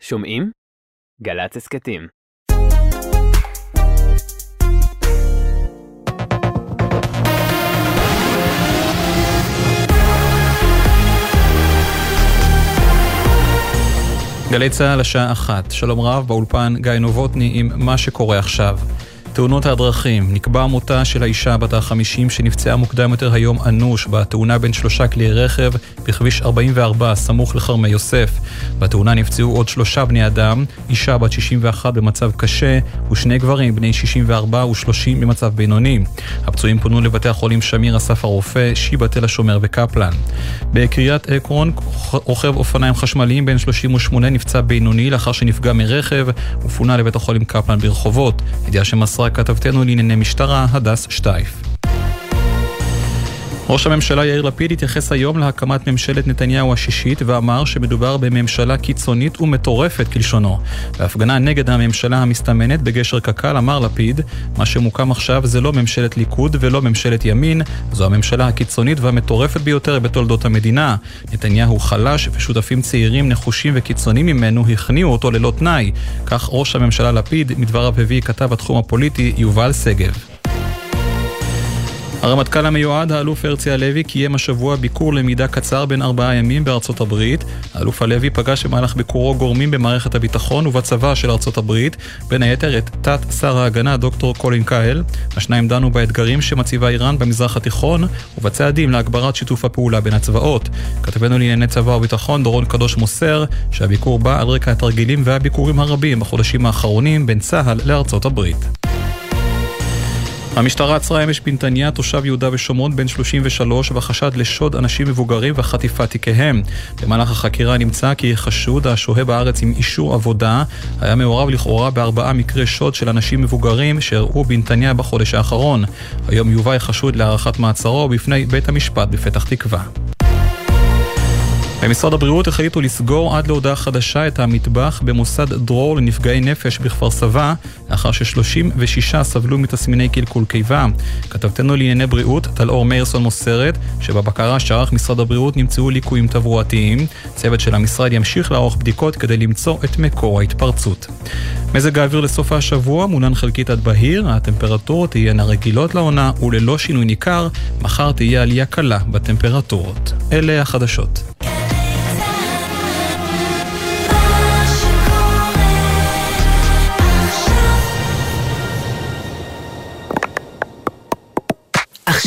שומעים? גל"צ הסכתים. גלי צה"ל השעה אחת, שלום רב, באולפן גיא נובוטני עם מה שקורה עכשיו. תאונות הדרכים, נקבע מותה של האישה בת ה-50 שנפצעה מוקדם יותר היום אנוש בתאונה בין שלושה כלי רכב בכביש 44 סמוך לכרמי יוסף. בתאונה נפצעו עוד שלושה בני אדם, אישה בת 61 במצב קשה ושני גברים בני 64 ו-30 במצב בינוני. הפצועים פונו לבתי החולים שמיר אסף הרופא, שיבא תל השומר וקפלן. בקריית עקרון רוכב אופניים חשמליים בן 38 נפצע בינוני לאחר שנפגע מרכב ופונה לבית החולים קפלן ברחובות. ידיעה שמסרה כתבתנו לענייני משטרה, הדס שטייף. ראש הממשלה יאיר לפיד התייחס היום להקמת ממשלת נתניהו השישית ואמר שמדובר בממשלה קיצונית ומטורפת כלשונו. בהפגנה נגד הממשלה המסתמנת בגשר קק"ל אמר לפיד, מה שמוקם עכשיו זה לא ממשלת ליכוד ולא ממשלת ימין, זו הממשלה הקיצונית והמטורפת ביותר בתולדות המדינה. נתניהו חלש ושותפים צעירים נחושים וקיצוניים ממנו הכניעו אותו ללא תנאי. כך ראש הממשלה לפיד, מדבריו הביא כתב התחום הפוליטי יובל שגב. הרמטכ"ל המיועד, האלוף הרצי הלוי, קיים השבוע ביקור למידה קצר בין ארבעה ימים בארצות הברית. האלוף הלוי פגש במהלך ביקורו גורמים במערכת הביטחון ובצבא של ארצות הברית, בין היתר את תת שר ההגנה דוקטור קולין קהל. השניים דנו באתגרים שמציבה איראן במזרח התיכון ובצעדים להגברת שיתוף הפעולה בין הצבאות. כתבנו לענייני צבא וביטחון דורון קדוש מוסר שהביקור בא על רקע התרגילים והביקורים הרבים בחודשים האחרונים בין צה"ל לארצות הברית. המשטרה עצרה אמש בנתניה תושב יהודה ושומרון בן 33 בחשד לשוד אנשים מבוגרים וחטיפת תיקיהם. במהלך החקירה נמצא כי חשוד השוהה בארץ עם אישור עבודה היה מעורב לכאורה בארבעה מקרי שוד של אנשים מבוגרים שאירעו בנתניה בחודש האחרון. היום יובא חשוד להארכת מעצרו בפני בית המשפט בפתח תקווה. במשרד הבריאות החליטו לסגור עד להודעה חדשה את המטבח במוסד דרור לנפגעי נפש בכפר סבא, לאחר ש-36 סבלו מתסמיני קלקול קיבה. כתבתנו לענייני בריאות, טלאור מאירסון מוסרת, שבבקרה שערך משרד הבריאות נמצאו ליקויים תברואתיים. צוות של המשרד ימשיך לערוך בדיקות כדי למצוא את מקור ההתפרצות. מזג האוויר לסוף השבוע מונן חלקית עד בהיר, הטמפרטורות תהיינה רגילות לעונה וללא שינוי ניכר, מחר תהיה עלייה קלה בטמפרטורות. אלה החדשות.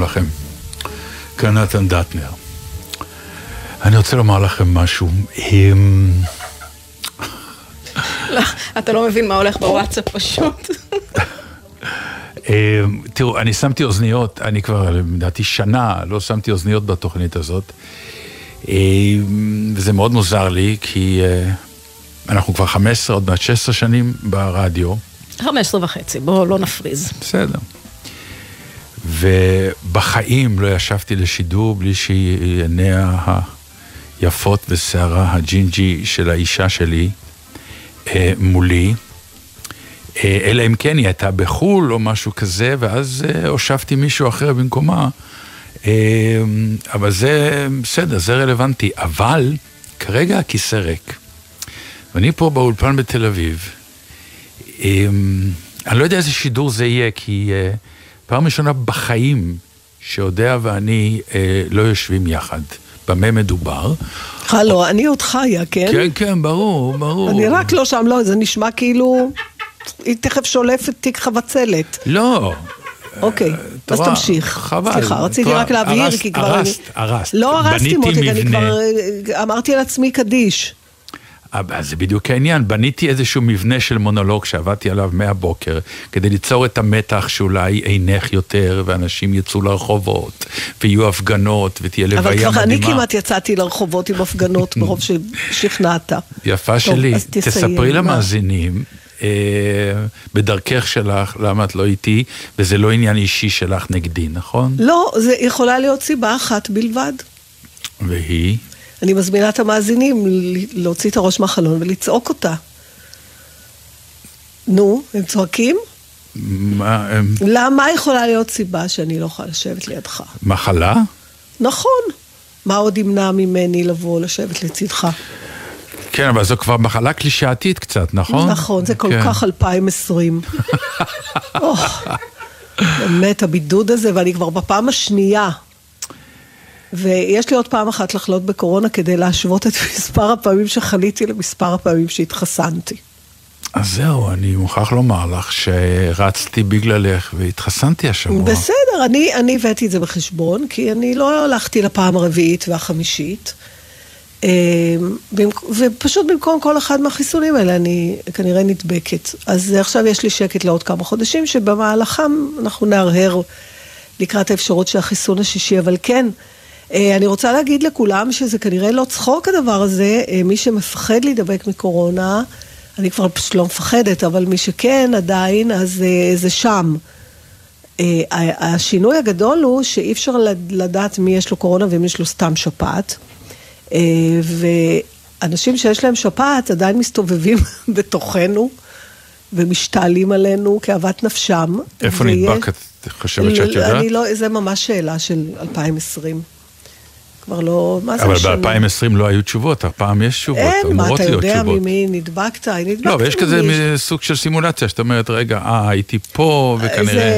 שלום לכם. כאן נתן דטנר. אני רוצה לומר לכם משהו. לא, אתה לא מבין מה הולך בוואטסאפ פשוט. תראו, אני שמתי אוזניות, אני כבר, לדעתי, שנה לא שמתי אוזניות בתוכנית הזאת. וזה מאוד מוזר לי, כי אנחנו כבר 15, עוד מעט 16 שנים ברדיו. 15 וחצי, בואו לא נפריז. בסדר. ובחיים לא ישבתי לשידור בלי שעיניה היפות ושערה הג'ינג'י של האישה שלי אה, מולי. אה, אלא אם כן היא הייתה בחו"ל או משהו כזה, ואז אה, הושבתי מישהו אחר במקומה. אבל זה בסדר, זה רלוונטי. אבל כרגע הכיסא ריק. ואני פה באולפן בתל אביב. אני לא יודע איזה שידור זה יהיה, כי... פעם ראשונה בחיים שאודיה ואני אה, לא יושבים יחד. במה מדובר? הלו, אני עוד חיה, כן? כן, כן, ברור, ברור. אני רק לא שם, לא, זה נשמע כאילו... היא תכף שולפת תיק חבצלת. לא. אוקיי, אתה אז תמשיך. חבל. סליחה, רציתי רואה, רק להבהיר, כי כבר... הרסת, אני- הרסת. לא הרסתי מותק, אני. כבר אה, אמרתי על עצמי קדיש. אבל זה בדיוק העניין, בניתי איזשהו מבנה של מונולוג שעבדתי עליו מהבוקר, כדי ליצור את המתח שאולי אינך יותר, ואנשים יצאו לרחובות, ויהיו הפגנות, ותהיה לוויה אבל מדהימה. כבר אני כמעט יצאתי לרחובות עם הפגנות מרוב ששכנעת. יפה טוב, שלי, אז תספרי? למאזינים, אה, בדרכך שלך, למה את לא איתי, וזה לא עניין אישי שלך נגדי, נכון? לא, זה יכולה להיות סיבה אחת בלבד. והיא? אני מזמינה את המאזינים להוציא את הראש מהחלון ולצעוק אותה. נו, הם צועקים? מה, הם- למה יכולה להיות סיבה שאני לא יכולה לשבת לידך? מחלה? נכון. מה עוד ימנע ממני לבוא לשבת לצדך? כן, אבל זו כבר מחלה קלישאתית קצת, נכון? נכון, זה כל כן. כך 2020. אוח, באמת, הבידוד הזה, ואני כבר בפעם השנייה. ויש לי עוד פעם אחת לחלות בקורונה כדי להשוות את מספר הפעמים שחליתי למספר הפעמים שהתחסנתי. אז זהו, אני מוכרח לומר לך שרצתי בגללך והתחסנתי השבוע. בסדר, אני, אני הבאתי את זה בחשבון, כי אני לא הלכתי לפעם הרביעית והחמישית. אמ, ופשוט במקום כל אחד מהחיסונים האלה אני כנראה נדבקת. אז עכשיו יש לי שקט לעוד כמה חודשים, שבמהלכם אנחנו נהרהר לקראת האפשרות של החיסון השישי, אבל כן, אני רוצה להגיד לכולם שזה כנראה לא צחוק הדבר הזה, אה, מי שמפחד להידבק מקורונה, אני כבר פשוט לא מפחדת, אבל מי שכן עדיין, אז אה, זה שם. אה, השינוי הגדול הוא שאי אפשר לד- לדעת מי יש לו קורונה ומי יש לו סתם שפעת. אה, ואנשים שיש להם שפעת עדיין מסתובבים בתוכנו ומשתעלים עלינו כאוות נפשם. איפה ויש- נדבק? את חושבת שאת יודעת? אני לא, זה ממש שאלה של 2020. כבר לא, מה זה אבל משנה? ב-2020 לא היו תשובות, הפעם יש תשובות, אין, מה, אתה יודע. ממי נדבקת? נדבקת לא, אבל יש כזה ממי. מ- סוג של סימולציה, שאת אומרת, רגע, אה, הייתי פה, וכנראה... זה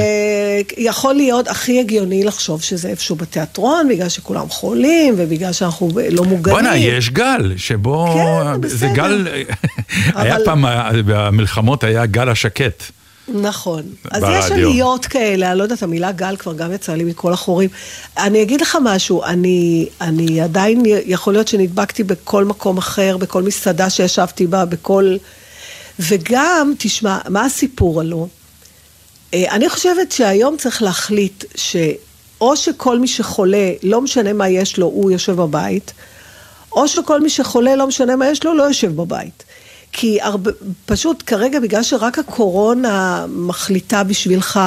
יכול להיות הכי הגיוני לחשוב שזה איפשהו בתיאטרון, בגלל שכולם חולים, ובגלל שאנחנו לא מוגנים. בואנה, יש גל, שבו... כן, זה בסדר. גל... היה אבל- פעם, במלחמות היה גל השקט. נכון. אז יש ברדיו. עליות כאלה, אני לא יודעת, המילה גל כבר גם יצאה לי מכל החורים. אני אגיד לך משהו, אני, אני עדיין, יכול להיות שנדבקתי בכל מקום אחר, בכל מסעדה שישבתי בה, בכל... וגם, תשמע, מה הסיפור הלא? אה, אני חושבת שהיום צריך להחליט שאו שכל מי שחולה, לא משנה מה יש לו, הוא יושב בבית, או שכל מי שחולה, לא משנה מה יש לו, לא יושב בבית. כי הרבה, פשוט כרגע, בגלל שרק הקורונה מחליטה בשבילך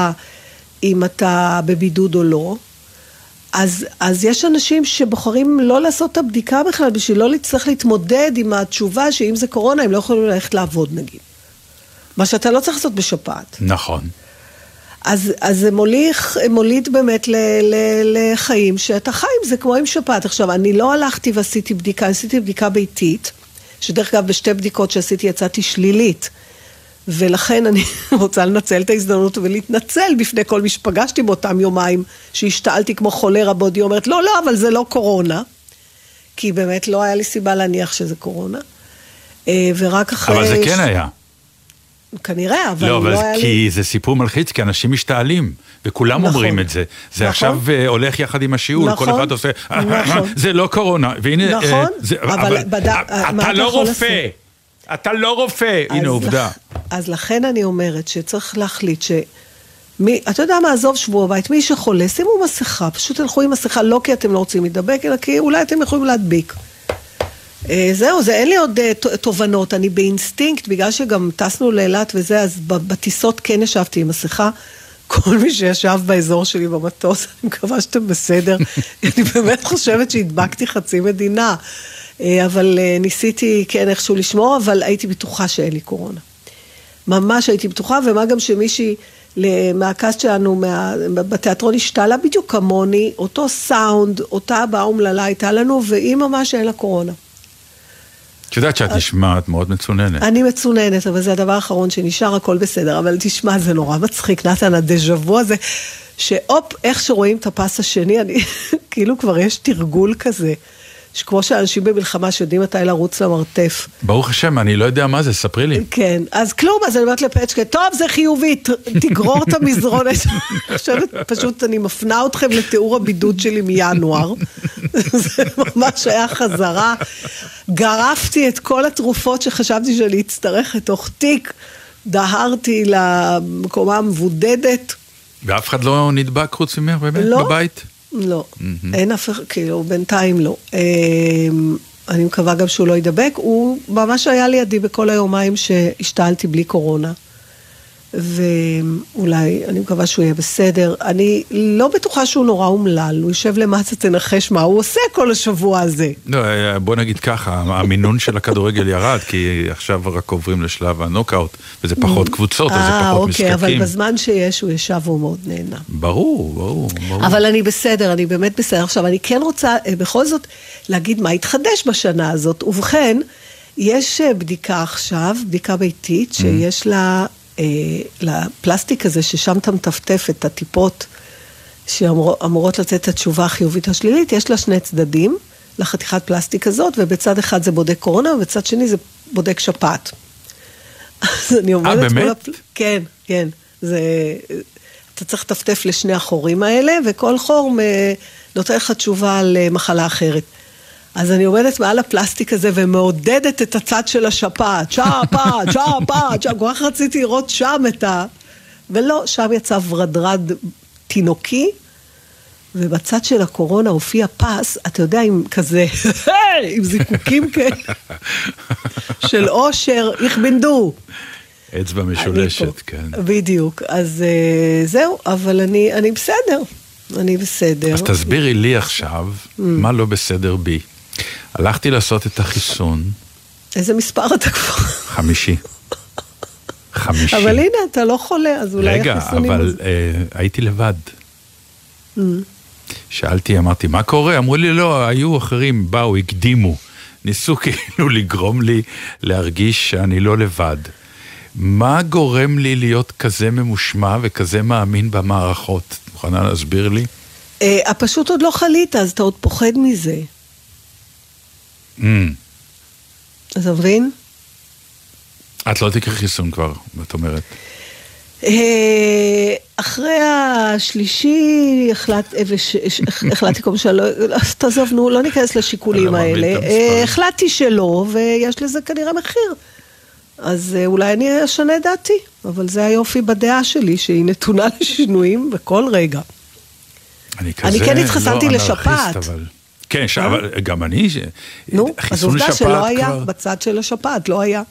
אם אתה בבידוד או לא, אז, אז יש אנשים שבוחרים לא לעשות את הבדיקה בכלל, בשביל לא להצטרך להתמודד עם התשובה שאם זה קורונה, הם לא יכולים ללכת לעבוד נגיד. מה שאתה לא צריך לעשות בשפעת. נכון. אז, אז זה מוליך, מוליד באמת ל, ל, לחיים שאתה חי עם זה כמו עם שפעת. עכשיו, אני לא הלכתי ועשיתי בדיקה, עשיתי בדיקה ביתית, שדרך אגב בשתי בדיקות שעשיתי יצאתי שלילית. ולכן אני רוצה לנצל את ההזדמנות ולהתנצל בפני כל מי שפגשתי באותם יומיים, שהשתעלתי כמו חולרה בעודי אומרת, לא, לא, אבל זה לא קורונה. כי באמת לא היה לי סיבה להניח שזה קורונה. אה, ורק אחרי... אבל זה כן ש- היה. כנראה, אבל לא, לא, אבל היה לי... כי זה סיפור מלחיץ, כי אנשים משתעלים, וכולם נכון. אומרים את זה. זה נכון. עכשיו אה, הולך יחד עם השיעול, כל נכון. אחד עושה, נכון. זה לא קורונה, והנה, אה, נכון, זה- אבל בד- אה, מה אתה לא רופא, אתה לא רופא, הנה עובדה. אז לכן אני אומרת שצריך להחליט ש... מי, אתה יודע מה, עזוב שבוע בבית, מי שחולה, שימו מסכה, פשוט תלכו עם מסכה, לא כי אתם לא רוצים להידבק, אלא כי אולי אתם יכולים להדביק. אה, זהו, זה אין לי עוד אה, תובנות, אני באינסטינקט, בגלל שגם טסנו לאילת וזה, אז בטיסות כן ישבתי עם מסכה. כל מי שישב באזור שלי במטוס, אני מקווה שאתם בסדר. אני באמת חושבת שהדבקתי חצי מדינה. אה, אבל ניסיתי כן איכשהו לשמור, אבל הייתי בטוחה שאין לי קורונה. ממש הייתי בטוחה, ומה גם שמישהי מה cast שלנו, מה, בתיאטרון השתעלה בדיוק כמוני, אותו סאונד, אותה הבעה אומללה הייתה לנו, והיא ממש אין לה קורונה. את יודעת שאת נשמעת מאוד מצוננת. אני מצוננת, אבל זה הדבר האחרון שנשאר, הכל בסדר. אבל תשמע, זה נורא מצחיק, נתן, הדז'ה וו הזה. שהופ, איך שרואים את הפס השני, אני, כאילו כבר יש תרגול כזה. שכמו שאנשים במלחמה שיודעים מתי לרוץ למרתף. ברוך השם, אני לא יודע מה זה, ספרי לי. כן, אז כלום, אז אני אומרת לפצ'קה, טוב, זה חיובי, תגרור את המזרונת. אני חושבת, פשוט אני מפנה אתכם לתיאור הבידוד שלי מינואר. זה ממש היה חזרה. גרפתי את כל התרופות שחשבתי שאני אצטרך לתוך תיק, דהרתי למקומה המבודדת. ואף אחד לא נדבק חוץ ממך באמת לא. בבית? לא, אין אף אחד, כאילו, בינתיים לא. אמ, אני מקווה גם שהוא לא יידבק. הוא ממש היה לידי בכל היומיים שהשתעלתי בלי קורונה. ואולי, אני מקווה שהוא יהיה בסדר. אני לא בטוחה שהוא נורא אומלל, הוא יושב למטה, תנחש מה הוא עושה כל השבוע הזה. לא, אה, בוא נגיד ככה, המינון של הכדורגל ירד, כי עכשיו רק עוברים לשלב הנוקאוט, וזה פחות קבוצות, אז זה אה, פחות אוקיי, אבל משחקים. בזמן שיש, הוא ישב והוא מאוד נהנה. ברור, ברור, ברור. אבל אני בסדר, אני באמת בסדר. עכשיו, אני כן רוצה אה, בכל זאת להגיד מה התחדש בשנה הזאת. ובכן, יש אה, בדיקה עכשיו, בדיקה ביתית, שיש לה, אה, לפלסטיק הזה, ששם אתה מטפטף את הטיפות שאמורות לתת את התשובה החיובית השלילית, יש לה שני צדדים לחתיכת פלסטיק הזאת, ובצד אחד זה בודק קורונה, ובצד שני זה בודק שפעת. אז אני עומדת... מול באמת? הפל- כן, כן. זה... אתה צריך לטפטף לשני החורים האלה, וכל חור מ- נותן לך תשובה על אה, מחלה אחרת. אז אני עומדת מעל הפלסטיק הזה ומעודדת את הצד של השפעת. שפעת, שפעת, שפעת. כל כך רציתי לראות שם את ה... ולא, שם יצא ורדרד תינוקי, ובצד של הקורונה הופיע פס, אתה יודע, עם כזה, עם זיקוקים כאלה, של אושר, איך בנדו. אצבע משולשת. כן. בדיוק, אז אה, זהו, אבל אני, אני בסדר, אני בסדר. אז תסבירי לי עכשיו, Mm. מה לא בסדר בי. הלכתי לעשות את החיסון, איזה מספר אתה כבר? חמישי. חמישי. אבל הנה, אתה לא חולה, אז אולי רגע, החיסונים... אבל הזה- אה, הייתי לבד. Mm. שאלתי, אמרתי, מה קורה? אמרו לי, לא, היו אחרים, באו, הקדימו. ניסו כאילו לגרום לי להרגיש שאני לא לבד. מה גורם לי להיות כזה ממושמע וכזה מאמין במערכות? את מוכנה להסביר לי? אה, פשוט עוד לא חלית, אז אתה עוד פוחד מזה. Mm. אתה מבין? את לא תקחי חיסון כבר, את אומרת. אה, אחרי השלישי החלט, אה, החלטתי כל שלא, לא, תעזוב, נו, לא ניכנס לשיקולים אני האלה. אה, החלטתי שלא, ויש לזה כנראה מחיר. אז אולי אני אשנה דעתי, אבל זה היופי בדעה שלי, שהיא נתונה לשינויים בכל רגע. אני כזה כן התחסנתי לא לשפעת. אנרכיסט, אבל... כן, ש... אבל גם אני... ש- נו, אז עובדה שלא היה, כבר- בצד של השפעת, לא היה.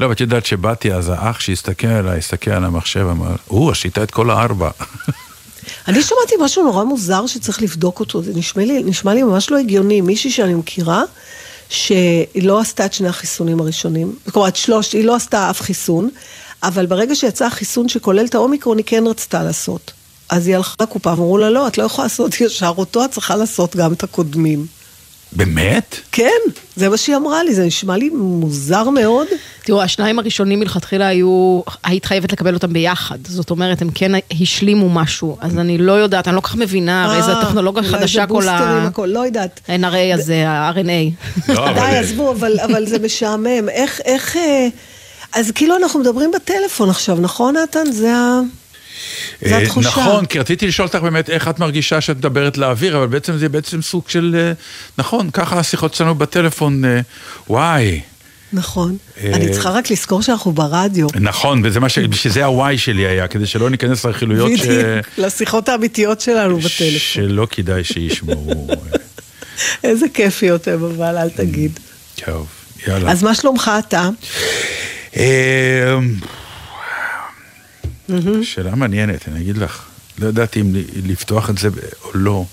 לא, אבל את יודעת שבאתי, אז האח שהסתכל עליי, הסתכל על המחשב, אמר, או, עשית את כל הארבע. אני שמעתי משהו נורא מוזר שצריך לבדוק אותו, זה נשמע לי, נשמע לי ממש לא הגיוני. מישהי שאני מכירה, שהיא לא עשתה את שני החיסונים הראשונים, כלומר, את שלושת, היא לא עשתה אף חיסון, אבל ברגע שיצא החיסון שכולל את האומיקרון, היא כן רצתה לעשות. אז היא הלכה לקופה ואמרו לה, לא, את לא יכולה לעשות ישר אותו, את צריכה לעשות גם את הקודמים. באמת? כן, זה מה שהיא אמרה לי, זה נשמע לי מוזר מאוד. תראו, השניים הראשונים מלכתחילה היו, היית חייבת לקבל אותם ביחד. זאת אומרת, הם כן השלימו משהו. אז אני לא יודעת, אני לא כל כך מבינה, הרי זו אה, טכנולוגיה אולי חדשה זה כל בוסטרים, ה... הכל, לא יודעת. NRA הזה, ה-RNA. לא, די, עזבו, אבל, אבל זה משעמם. איך, איך... אה, אז כאילו אנחנו מדברים בטלפון עכשיו, נכון, נתן? זה ה... אה, התחושה. נכון, כי רציתי לשאול אותך באמת איך את מרגישה שאת מדברת לאוויר, אבל בעצם זה בעצם סוג של... אה, נכון, ככה השיחות שלנו בטלפון, אה, וואי. נכון. אני צריכה רק לזכור שאנחנו ברדיו. נכון, וזה מה ש... בשביל זה הוואי שלי היה, כדי שלא ניכנס לרכילויות ש... בדיוק, לשיחות האמיתיות שלנו בטלפון. שלא כדאי שישמעו. איזה כיפיות הם, אבל אל תגיד. טוב, יאללה. אז מה שלומך אתה? אה, שאלה מעניינת, אני אגיד לך. לא ידעתי אם לפתוח את זה או לא.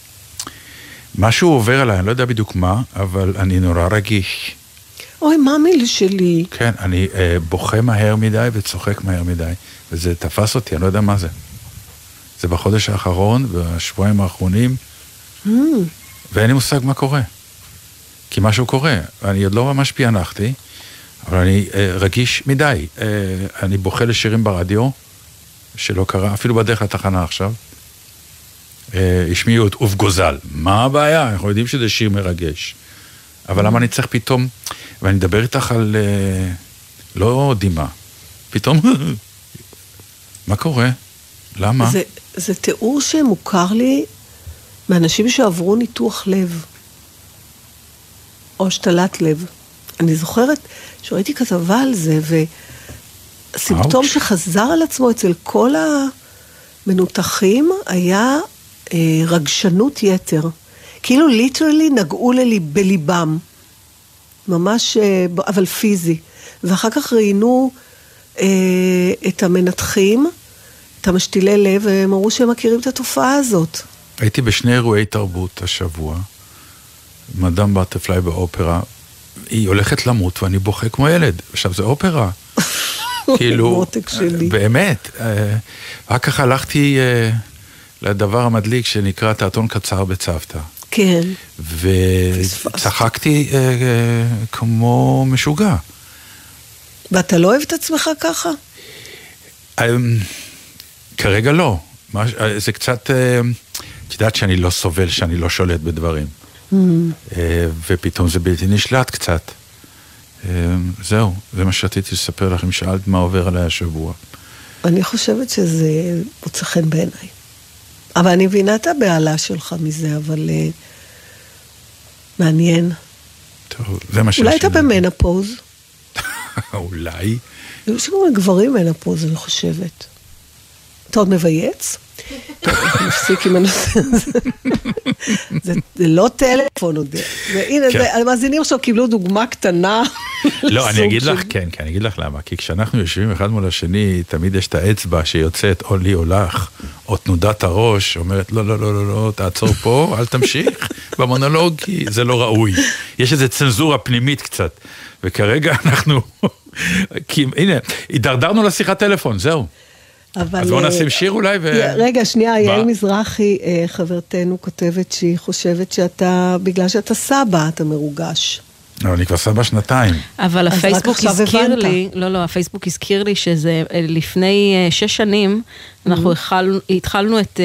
משהו עובר עליי, אני לא יודע בדיוק מה, אבל אני נורא רגיש. אוי, מאמי שלי. כן, אני אה, בוכה מהר מדי וצוחק מהר מדי, וזה תפס אותי, אני לא יודע מה זה. זה בחודש האחרון, בשבועיים האחרונים, Mm, ואין לי מושג מה קורה. כי משהו קורה. אני עוד לא ממש פענחתי, אבל אני אה, רגיש מדי. אה, אני בוכה לשירים ברדיו, שלא קרה, אפילו בדרך לתחנה עכשיו. אה, השמיעו את עוף גוזל. מה הבעיה? אנחנו יודעים שזה שיר מרגש. אבל למה אני צריך פתאום, ואני מדבר איתך על אה, לא דמעה, פתאום, מה קורה? למה? זה, זה תיאור שמוכר לי מאנשים שעברו ניתוח לב, או השתלת לב. אני זוכרת שראיתי כתבה על זה, וסימפטום אאוץ'. שחזר על עצמו אצל כל המנותחים היה אה, רגשנות יתר. כאילו ליטרלי נגעו לליב, בליבם. ממש, אה, אבל פיזי. ואחר כך ראיינו אה, את המנתחים, את המשתילי לב, והם אמרו שהם מכירים את התופעה הזאת. הייתי בשני אירועי תרבות השבוע, מדאם בטרפליי באופרה, היא הולכת למות ואני בוכה כמו ילד. עכשיו, זה אופרה. כאילו, מותק שלי. באמת. אה, רק ככה הלכתי אה, לדבר המדליק שנקרא תיאטרון קצר בצוותא. כן. וצחקתי אה, כמו משוגע. ואתה לא אוהב את עצמך ככה? כרגע לא. זה קצת, את יודעת שאני לא סובל, שאני לא שולט בדברים. Mm. ופתאום זה בלתי נשלט קצת. אה, זהו, זה מה שרציתי לספר לך, אם שאלת מה עובר עליי השבוע. אני חושבת שזה מוצא חן בעיניי. אבל אני מבינה את הבהלה שלך מזה, אבל uh, מעניין. טוב, זה מה שיש אולי לי אתה. במנפוז? אולי. יש גם לגברים מנפוז, אני חושבת. אתה עוד מבייץ? טוב, נפסיק עם הנושא הזה. זה, לא טלפון עוד. והנה, כן. המאזינים עכשיו קיבלו דוגמה קטנה. לא, אני אגיד לך, כן, כן, אני אגיד לך למה. כי כשאנחנו יושבים אחד מול השני, תמיד יש את האצבע שיוצאת או לי או לך, או תנודת הראש, אומרת, לא, לא, לא, לא, לא, תעצור פה, אל תמשיך במונולוג, כי זה לא ראוי. יש איזו צנזורה פנימית קצת. וכרגע אנחנו, כי הנה, הידרדרנו לשיחת טלפון, זהו. אבל... אז בואו אה, נשים שיר אולי ו... רגע, שנייה? יעל מזרחי, אה, חברתנו, כותבת שהיא חושבת שאתה, בגלל שאתה סבא, אתה מרוגש. אבל אני כבר סבא שנתיים. אבל הפייסבוק הזכיר. לי, לא, לא, הפייסבוק הזכיר לי שזה אה, לפני שש שנים, אנחנו החל- התחלנו את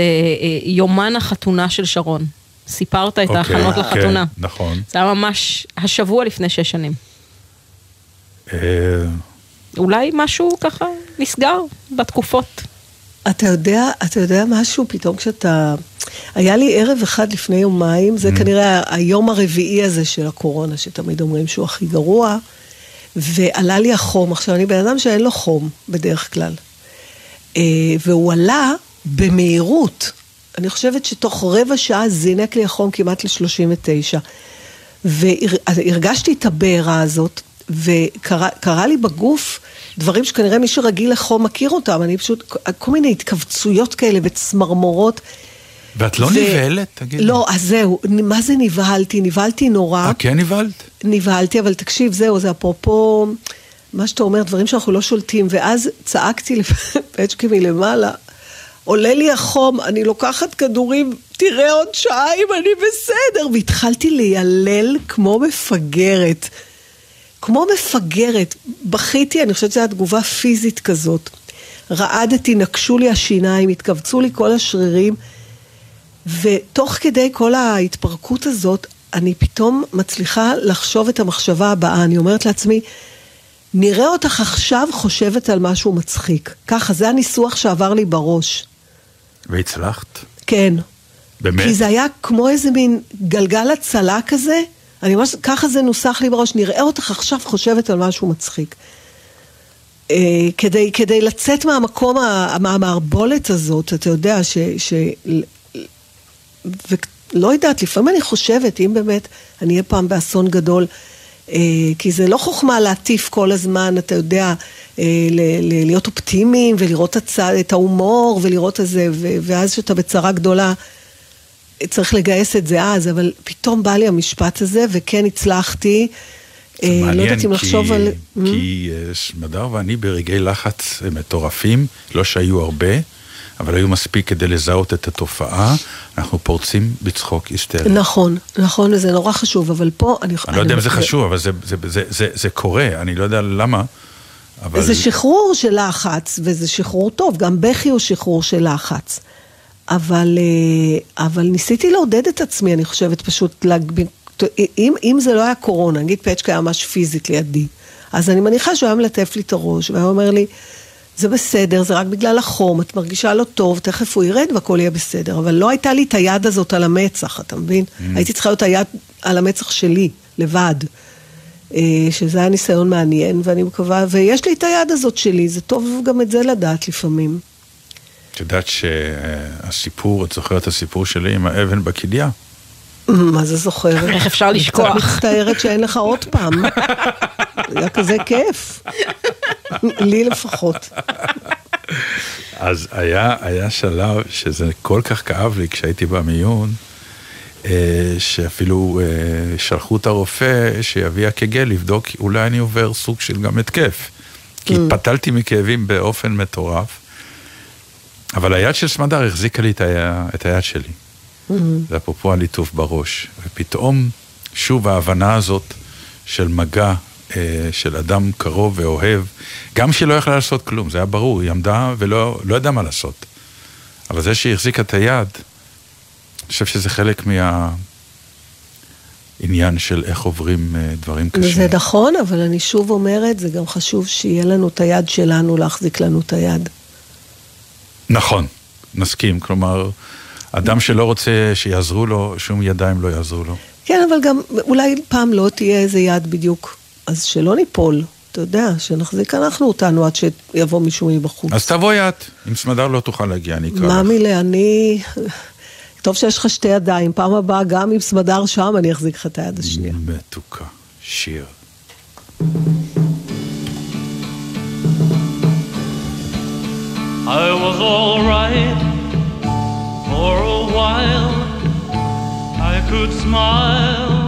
יומן החתונה של שרון. סיפרת את אוקיי, ההכנות כן, לחתונה. נכון. זה היה ממש השבוע לפני שש שנים. אולי משהו ככה נסגר בתקופות. אתה יודע, אתה יודע משהו פתאום כשאתה... היה לי ערב אחד לפני יומיים, זה כנראה ה- היום הרביעי הזה של הקורונה, שתמיד אומרים שהוא הכי גרוע, ועלה לי החום. עכשיו, אני בן אדם שאין לו חום בדרך כלל. אה, והוא עלה במהירות. אני חושבת שתוך רבע שעה זינק לי החום כמעט ל-39. והרגשתי את הבעירה הזאת, וקרה קרה לי בגוף דברים שכנראה מי שרגיל לחום מכיר אותם, אני פשוט, כל מיני התכווצויות כאלה וצמרמורות. ואת לא ו- נבהלת, תגידי? לא, אז זהו, מה זה נבהלתי? נבהלתי נורא. אה, כן נבהלת? נבהלתי, אבל תקשיב, זהו, זה אפרופו מה שאתה אומר, דברים שאנחנו לא שולטים. ואז צעקתי לפצ'קי מלמעלה, עולה לי החום, אני לוקחת כדורים, תראה עוד שעה אם אני בסדר. והתחלתי לילל כמו מפגרת. כמו מפגרת. בכיתי, אני חושבת שזו הייתה תגובה פיזית כזאת. רעדתי, נקשו לי השיניים, התכווצו לי כל השרירים. ותוך כדי כל ההתפרקות הזאת, אני פתאום מצליחה לחשוב את המחשבה הבאה. אני אומרת לעצמי, נראה אותך עכשיו חושבת על משהו מצחיק. ככה, זה הניסוח שעבר לי בראש. והצלחת? כן. באמת? כי זה היה כמו איזה מין גלגל הצלה כזה. אני ממש, ככה זה נוסח לי בראש, נראה אותך עכשיו חושבת על משהו מצחיק. אה, כדי, כדי לצאת מהמקום, מהמערבולת הזאת, אתה יודע, ש... ש ולא יודעת, לפעמים אני חושבת, אם באמת אני אהיה פעם באסון גדול, אה, כי זה לא חוכמה להטיף כל הזמן, אתה יודע, אה, להיות אופטימיים ולראות את, ההומור ולראות את זה, ואז כשאתה בצרה גדולה, צריך לגייס את זה אז, אבל פתאום בא לי המשפט הזה, וכן הצלחתי. זה אה, לא מעניין, יודעת אם לחשוב על... כי סמדר ואני ברגעי לחץ מטורפים, לא שהיו הרבה, אבל היו מספיק כדי לזהות את התופעה, אנחנו פורצים בצחוק היסטרי. נכון, נכון, וזה נורא חשוב, אבל פה אני... אני לא יודע אם זה חשוב, אבל זה- זה- זה- זה- זה קורה, אני לא יודע למה, אבל... זה שחרור של לחץ, וזה שחרור טוב, גם בכי הוא שחרור של לחץ. אבל, אה, אבל ניסיתי לעודד את עצמי, אני חושבת, פשוט להגביל, אם, אם זה לא היה קורונה, נגיד פצ'קה היה ממש פיזית לידי, אז אני מניחה שהוא היה מלטף לי את הראש, והיה אומר לי, זה בסדר, זה רק בגלל החום, את מרגישה לא טוב, תכף הוא ירד והכל יהיה בסדר. אבל לא הייתה לי את היד הזאת על המצח, אתה מבין? Mm. הייתי צריכה להיות היד על המצח שלי, לבד. אה, שזה היה ניסיון מעניין, ואני מקווה, ויש לי את היד הזאת שלי, זה טוב גם את זה לדעת לפעמים. את יודעת שהסיפור, את זוכרת את הסיפור שלי עם האבן בכליה? מה זה זוכרת? איך אפשר לשכוח? מצטערת שאין לך עוד פעם. היה כזה כיף. לי לפחות. אז היה, היה שלב שזה כל כך כאב לי כשהייתי במיון, אה, שאפילו אה, שלחו את הרופא שיביא אק"ג לבדוק אולי אני עובר סוג של גם התקף. כי mm. התפתלתי מכאבים באופן מטורף, אבל היד של סמדר החזיקה לי את, ה... את היד שלי. Mm-hmm. זה אפרופו הליטוף בראש. ופתאום, שוב ההבנה הזאת של מגע, אה, של אדם קרוב ואוהב, גם שהיא לא יכלה לעשות כלום, זה היה ברור, היא עמדה ולא לא ידעה מה לעשות. אבל זה שהיא החזיקה את היד, אני חושב שזה חלק מהעניין של איך עוברים אה, דברים קשים. זה נכון, אבל אני שוב אומרת, זה גם חשוב שיהיה לנו את היד שלנו להחזיק לנו את היד. נכון, נסכים. כלומר, אדם שלא רוצה שיעזרו לו, שום ידיים לא יעזרו לו. כן, אבל גם אולי פעם לא תהיה איזה יד בדיוק, אז שלא ניפול. אתה יודע, שנחזיק אנחנו אותנו עד שיבוא מישהו מבחוץ. אז תבואי את, אם סמדר לא תוכל להגיע, אני אקרא לך. ממילה, אני... טוב שיש לך שתי ידיים, פעם הבאה גם אם סמדר שם, אני אחזיק לך את היד השנייה. מתוקה, שיר. I was alright for a while. I could smile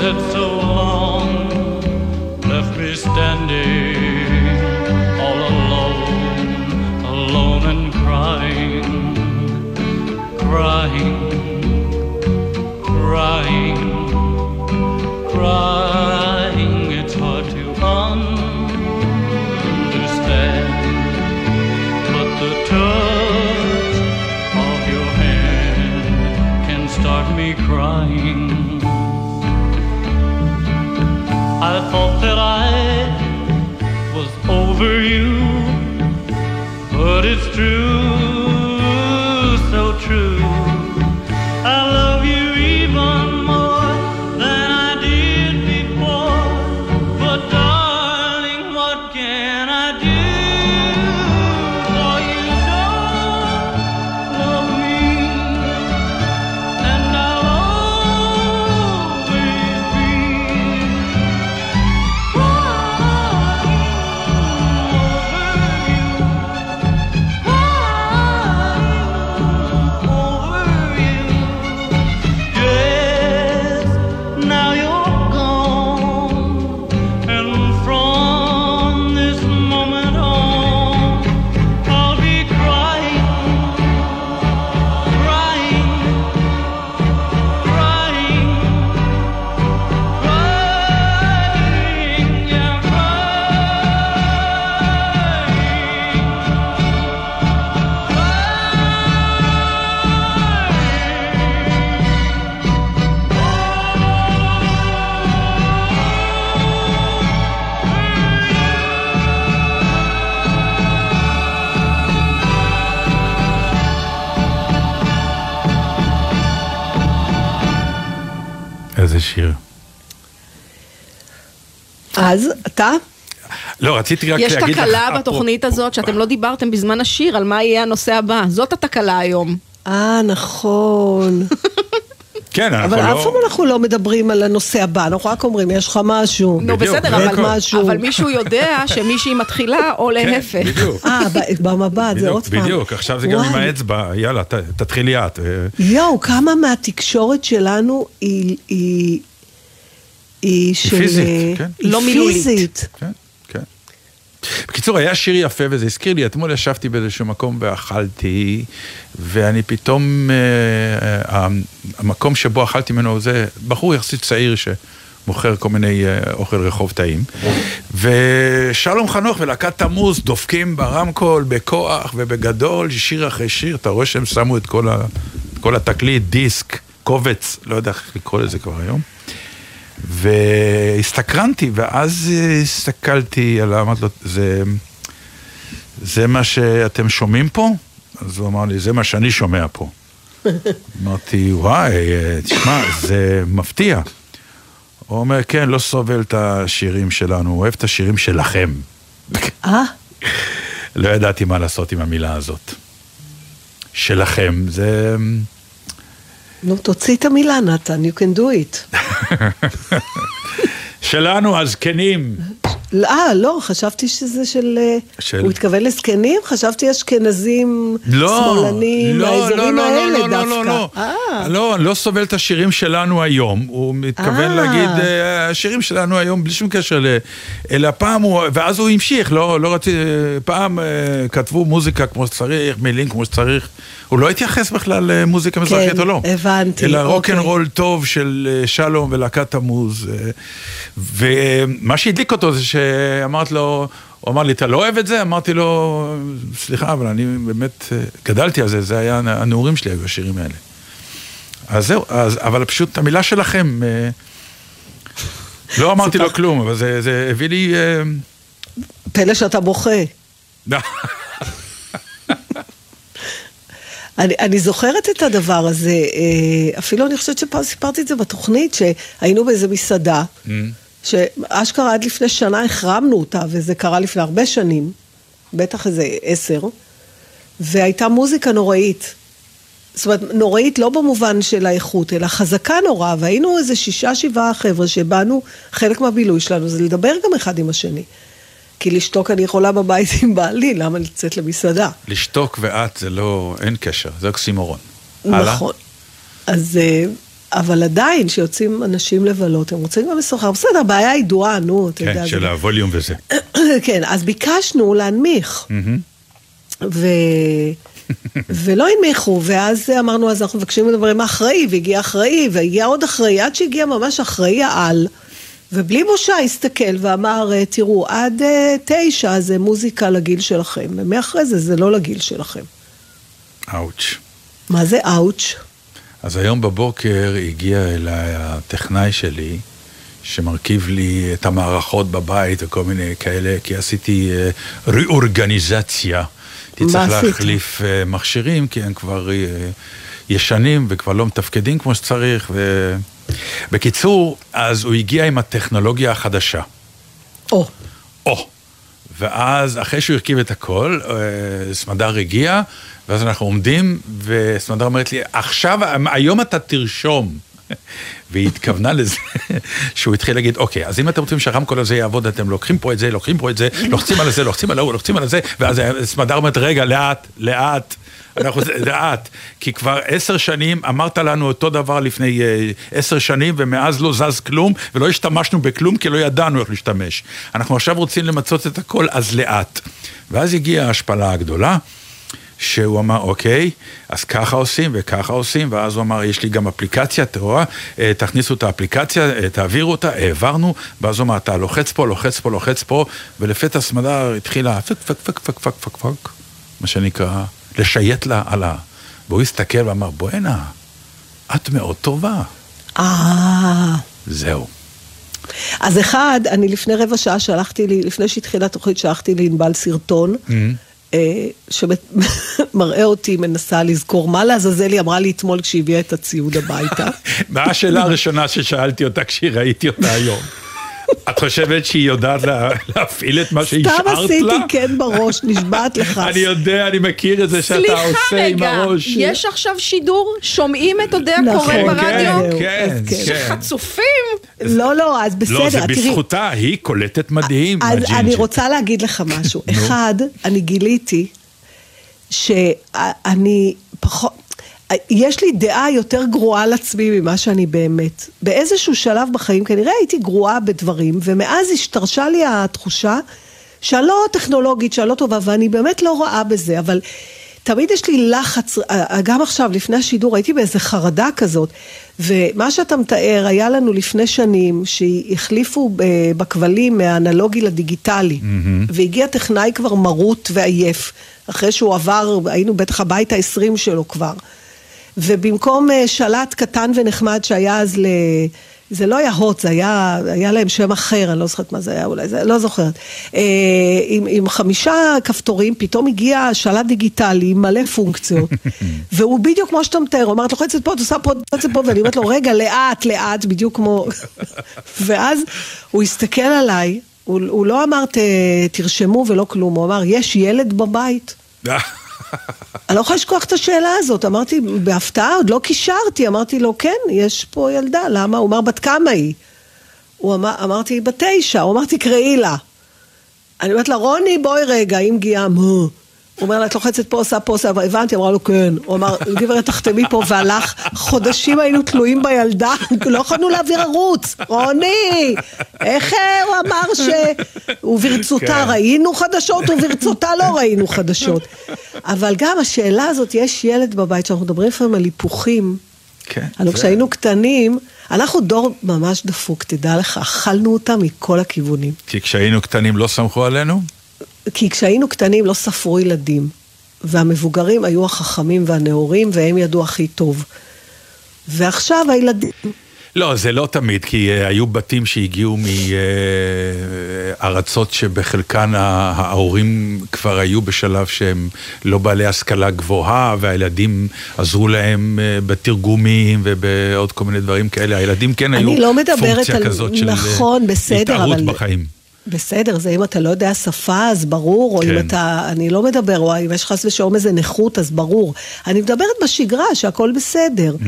said so long, left me standing איזה שיר. אז, אתה? לא, רציתי רק יש להגיד לך... תקלה אפרופו- בתוכנית הזאת שאתם לא דיברתם בזמן השיר על מה יהיה הנושא הבא. זאת התקלה היום. אה, נכון. כן, אנחנו אבל לא... אף פעם אנחנו לא מדברים על הנושא הבא, אנחנו רק אומרים, יש לך משהו. נו בדיוק, בסדר, אבל. משהו. אבל מישהו יודע שמישהי מתחילה או כן, להפך. בדיוק. אה, ב- במבט, זה עוד בדיוק, פעם. בדיוק, עכשיו זה גם עם. האצבע, יאללה, ת- תתחילי את. אה, יואו, כמה מהתקשורת שלנו היא... היא... היא של... פיזית, אה, כן. לא מילולית. פיזית. כן, כן. בקיצור, היה שיר יפה וזה הזכיר לי, אתמול ישבתי באיזשהו מקום ואכלתי, ואני פתאום, אה, אה, המקום שבו אכלתי ממנו זה בחור יחסית צעיר שמוכר כל מיני אה, אוכל רחוב טעים, ושלום חנוך ולהקת תמוז דופקים ברמקול בכוח ובגדול, שיר אחרי שיר, אתה רואה שהם שמו את כל, ה, כל התקליט, דיסק, קובץ, לא יודע איך לקרוא לזה כבר היום. והסתקרנתי, ואז אה, הסתכלתי על, אמרתי לו, זה, זה מה שאתם שומעים פה? אז הוא אמר לי, זה מה שאני שומע פה. אמרתי, וואי, אה, תשמע, זה מפתיע. הוא אומר, כן, לא סובל את השירים שלנו, הוא אוהב את השירים שלכם. אה? לא ידעתי מה לעשות עם המילה הזאת. שלכם, זה... נו, תוציא את המילה, נתן, you can do it. שלנו, הזקנים. אה, לא, חשבתי שזה של... אה, של- הוא התכוון לזקנים? חשבתי אשכנזים לא, שמאלנים, לא, מהאזורים לא, לא, האלה לא, דווקא. לא, לא, לא, אה, לא, אני לא סובל את השירים שלנו היום. הוא מתכוון אה. להגיד, אה, השירים שלנו היום, בלי שום קשר ל... אלא פעם הוא, ואז הוא המשיך, לא, לא רציתי, פעם אה, כתבו מוזיקה כמו שצריך, מילים כמו שצריך. הוא לא התייחס בכלל למוזיקה מזרחית או לא. הבנתי, אלא אוקיי. רוקנרול טוב של אה, שלום ולהקת תמוז. אה, ומה שהדליק אותו זה שאמרת לו, הוא אמר לי, אתה לא אוהב את זה? אמרתי לו, סליחה, אבל אני באמת אה, גדלתי על זה, זה היה, הנעורים שלי היו השירים האלה. אז זהו, אז, אבל פשוט המילה שלכם, אה, לא אמרתי לו כלום, אבל זה, זה הביא לי... אה, פלא שאתה בוכה. אני, אני זוכרת את הדבר הזה, אפילו אני חושבת שפעם סיפרתי את זה בתוכנית, שהיינו באיזה מסעדה, שאשכרה עד לפני שנה החרמנו אותה, וזה קרה לפני הרבה שנים, בטח איזה עשר, והייתה מוזיקה נוראית. זאת אומרת, נוראית לא במובן של האיכות, אלא חזקה נורא, והיינו איזה שישה, שבעה חבר'ה שבאנו, חלק מהבילוי שלנו זה לדבר גם אחד עם השני. כי לשתוק אני יכולה בבית עם בעלי, למה לצאת למסעדה? לשתוק ואת זה לא, אין קשר, זה אוקסימורון. הלאה? נכון. אז, אה, אבל עדיין, כשיוצאים אנשים לבלות, הם רוצים גם לשוחח. בסדר, הבעיה ידועה, נו, אתה יודע. כן, של הווליום וזה. כן, אז ביקשנו להנמיך. ו... ולא הנמיכו, ואז אמרנו, אז אנחנו מבקשים לדבר עם האחראי, והגיע אחראי, והגיע עוד אחראי, עד שהגיע ממש אחראי העל, ובלי בושה הסתכל ואמר, "אה, תראו, עד אה, תשע זה מוזיקה לגיל שלכם, ומאחרי זה זה לא לגיל שלכם. אאוץ'. מה זה אאוץ'? אז היום בבוקר הגיע אליי הטכנאי שלי, שמרכיב לי את המערכות בבית וכל מיני כאלה, כי עשיתי אה, ריאורגניזציה. הייתי צריך עשית? להחליף אה, מכשירים, כי הם כבר אה, ישנים וכבר לא מתפקדים כמו שצריך. ו... בקיצור, אז הוא הגיע עם הטכנולוגיה החדשה. או, או. ואז אחרי שהוא הרכיב את הכל, סמדר הגיע, ואז אנחנו עומדים, וסמדר אומרת לי, עכשיו, היום אתה תרשום. והיא התכוונה לזה, שהוא התחיל להגיד, אוקיי, אז אם אתם רוצים שהרמקול הזה יעבוד, אתם לוקחים פה את זה, לוקחים פה את זה, לוחצים על זה, לוחצים על ההוא, לוחצים על זה, ואז סמדר אומרת, רגע, לאט, לאט. אנחנו, לאט, כי כבר עשר שנים אמרת לנו אותו דבר לפני אה, עשר שנים ומאז לא זז כלום ולא השתמשנו בכלום כי לא ידענו איך להשתמש. אנחנו עכשיו רוצים למצות את הכל, אז לאט. ואז הגיעה ההשפלה הגדולה. שהוא אמר, אוקיי, אז ככה עושים וככה עושים, ואז הוא אמר, יש לי גם אפליקציה, אתה רואה, אה, תכניסו את האפליקציה, אה, תעבירו אותה, העברנו, ואז הוא אמר, אתה לוחץ פה, לוחץ פה, לוחץ פה, ולפתע סמדר התחילה פק פק פק פק פק פק פק, מה שנקרא, לשייט לה על ה... והוא הסתכל ואמר, בואנה, את מאוד טובה. אה... זהו. אז אחד, אני לפני רבע שעה שלחתי לי, לפני שהתחילה התוכנית, שלחתי לענבל סרטון, אה, שמראה אותי, מנסה לזכור מה לעזאזל היא אמרה לי אתמול כשהיא הביאה את הציוד הביתה. מה השאלה הראשונה ששאלתי אותה כשראיתי אותה היום? את חושבת שהיא יודעת לה- להפעיל את מה סתם שהשארת לה? עשיתי כן בראש, נשבעת לך. אני יודע, אני מכיר את זה שאתה סליחה עושה עם רגע, הראש. יש עכשיו שידור? שומעים את אודה נכון, הקורא כן, ברדיו? כן, אז כן. כן. חצופים! לא, לא, אז בסדר, לא, זה תראי. בזכותה, היא קולטת מדהים, אז. אני רוצה להגיד לך משהו. אחד, אני גיליתי שאני פחות... יש לי דעה יותר גרועה על עצמי ממה שאני באמת. באיזשהו שלב בחיים כנראה הייתי גרועה בדברים, ומאז השתרשה לי התחושה שאני לא טכנולוגית, שאני לא טובה, ואני באמת לא רואה בזה, אבל תמיד יש לי לחץ, אה, גם עכשיו, לפני השידור, הייתי באיזה חרדה כזאת, ומה שאתה מתאר, היה לנו לפני שנים, שהחליפו ב- בכבלים מהאנלוגי לדיגיטלי, והגיע טכנאי כבר מרוט ועייף, אחרי שהוא עבר, היינו בטח הבית העשרים שלו כבר. ובמקום אה, שלט קטן ונחמד שהיה אז ל... זה לא היה הוט, זה היה, היה להם שם אחר, אני לא זוכרת מה זה היה אולי, זה, לא זוכרת. אה, עם, עם חמישה כפתורים, פתאום הגיע שלט דיגיטלי עם מלא פונקציות, והוא בדיוק כמו שאתה מתאר, הוא אמר, את לוחצת פה, את עושה פה, את לוחצת פה, ואני אומרת לו, רגע, לאט, לאט, בדיוק כמו... ואז הוא הסתכל עליי, הוא, הוא לא אמר, "ת- תרשמו ולא כלום, הוא אמר, יש ילד בבית? אני לא יכולה לשכוח את השאלה הזאת, אמרתי, בהפתעה, עוד לא קישרתי, אמרתי לו, כן, יש פה ילדה, למה? הוא אמר, בת כמה היא? הוא אמר, אמרתי, בת תשע, הוא אמר, תקראי לה. אני אומרת לה, רוני, בואי רגע, אם גיאה, מה? הוא אומר לה, את לוחצת פה, עושה פה, עושה, הבנתי, אמרה לו, כן. הוא אמר, גברת, תחתמי פה, והלך. חודשים היינו תלויים בילדה, לא יכולנו להעביר ערוץ. רוני, איך אה, הוא אמר ש... וברצותה כן. ראינו חדשות, וברצותה לא ראינו חדשות. אבל גם השאלה הזאת, יש ילד בבית, שאנחנו מדברים לפעמים על היפוכים. כן. הלוא כשהיינו קטנים, אנחנו דור ממש דפוק, תדע לך, אכלנו אותה מכל הכיוונים. כי כשהיינו קטנים לא סמכו עלינו? כי כשהיינו קטנים לא ספרו ילדים, והמבוגרים היו החכמים והנאורים, והם ידעו הכי טוב. ועכשיו הילדים... לא, זה לא תמיד, כי uh, היו בתים שהגיעו מארצות שבחלקן ה- ההורים כבר היו בשלב שהם לא בעלי השכלה גבוהה, והילדים עזרו להם uh, בתרגומים ובעוד כל מיני דברים כאלה. הילדים כן היו לא פונקציה על... כזאת של נכון, אה, בסדר, התערות אבל... בחיים. בסדר, זה אם אתה לא יודע שפה, אז ברור, או כן. אם אתה, אני לא מדבר, או אם יש חס ושלום איזה נכות, אז ברור. אני מדברת בשגרה, שהכל בסדר. Mm.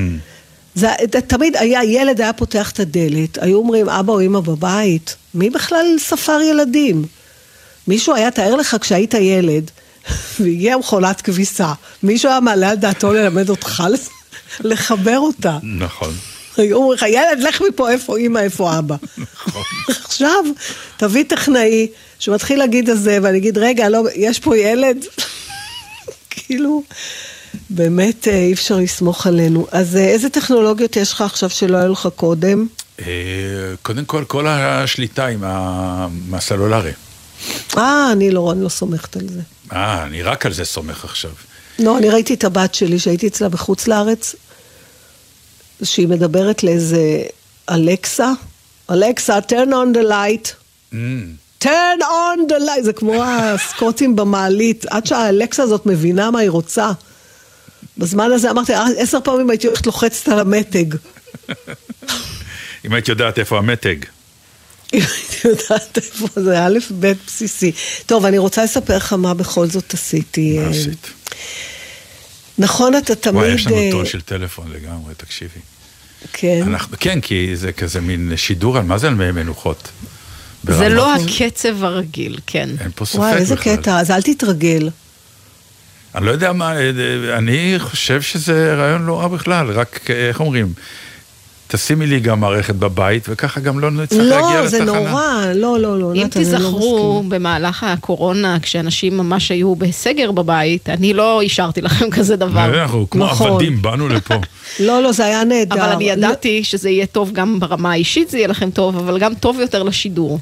זה, תמיד היה, ילד היה פותח את הדלת, היו אומרים, אבא או אמא בבית, מי בכלל ספר ילדים? מישהו היה תאר לך כשהיית ילד, והגיע מכונת כביסה, מישהו היה מעלה על דעתו ללמד אותך לחבר אותה. נכון. היו אומרים לך, ילד, לך מפה, איפה אימא, איפה אבא. עכשיו, תביא טכנאי שמתחיל להגיד את זה, ואני אגיד, רגע, לא, יש פה ילד? כאילו, באמת אה, אי אפשר לסמוך עלינו. אז אה, איזה טכנולוגיות יש לך עכשיו שלא היו לך קודם? אה, קודם כל, כל השליטה עם ה- מהסלולרי. אה, אני לא, אני לא סומכת על זה. אה, אני רק על זה סומך עכשיו. לא, אני ראיתי את הבת שלי שהייתי אצלה בחוץ לארץ, שהיא מדברת לאיזה אלקסה, אלקסה, turn on the light. Mm. turn on the light, זה כמו הסקוטים במעלית, עד שהאלקסה הזאת מבינה מה היא רוצה. בזמן הזה אמרתי, "אה, עשר פעמים הייתי הולכת לוחצת על המתג. אם היית יודעת איפה המתג. אם הייתי יודעת איפה זה, א', ב', בסיסי. טוב, אני רוצה לספר לך מה בכל זאת עשיתי. מה אה, עשית? נכון, אתה תמיד... וואי, יש לנו אה, טון של טלפון לגמרי, תקשיבי. כן. אנחנו, כן, כי זה כזה מין שידור על מה זה על מי מנוחות. זה. לא הקצב הרגיל, כן. אין פה ספק וואי, איזה בכלל. קטע, אז אל תתרגל. אני לא יודע מה, אה, אני חושב שזה רעיון לא רע בכלל, רק, אה, איך אומרים, תשימי לי גם מערכת בבית, וככה גם לא נצטרך להגיע לא, לתחנה. זה נורא, לא, לא, לא, אם נתן, אני לא. במהלך הקורונה, כשאנשים ממש היו בסגר בבית, אני לא אישרתי לכם כזה דבר. אנחנו כמו נכון. עבדים, באנו לפה. לא, לא, זה היה נהדר. אבל אני ידעתי שזה יהיה טוב גם ברמה האישית, זה יהיה לכם טוב, אבל גם טוב יותר לשידור.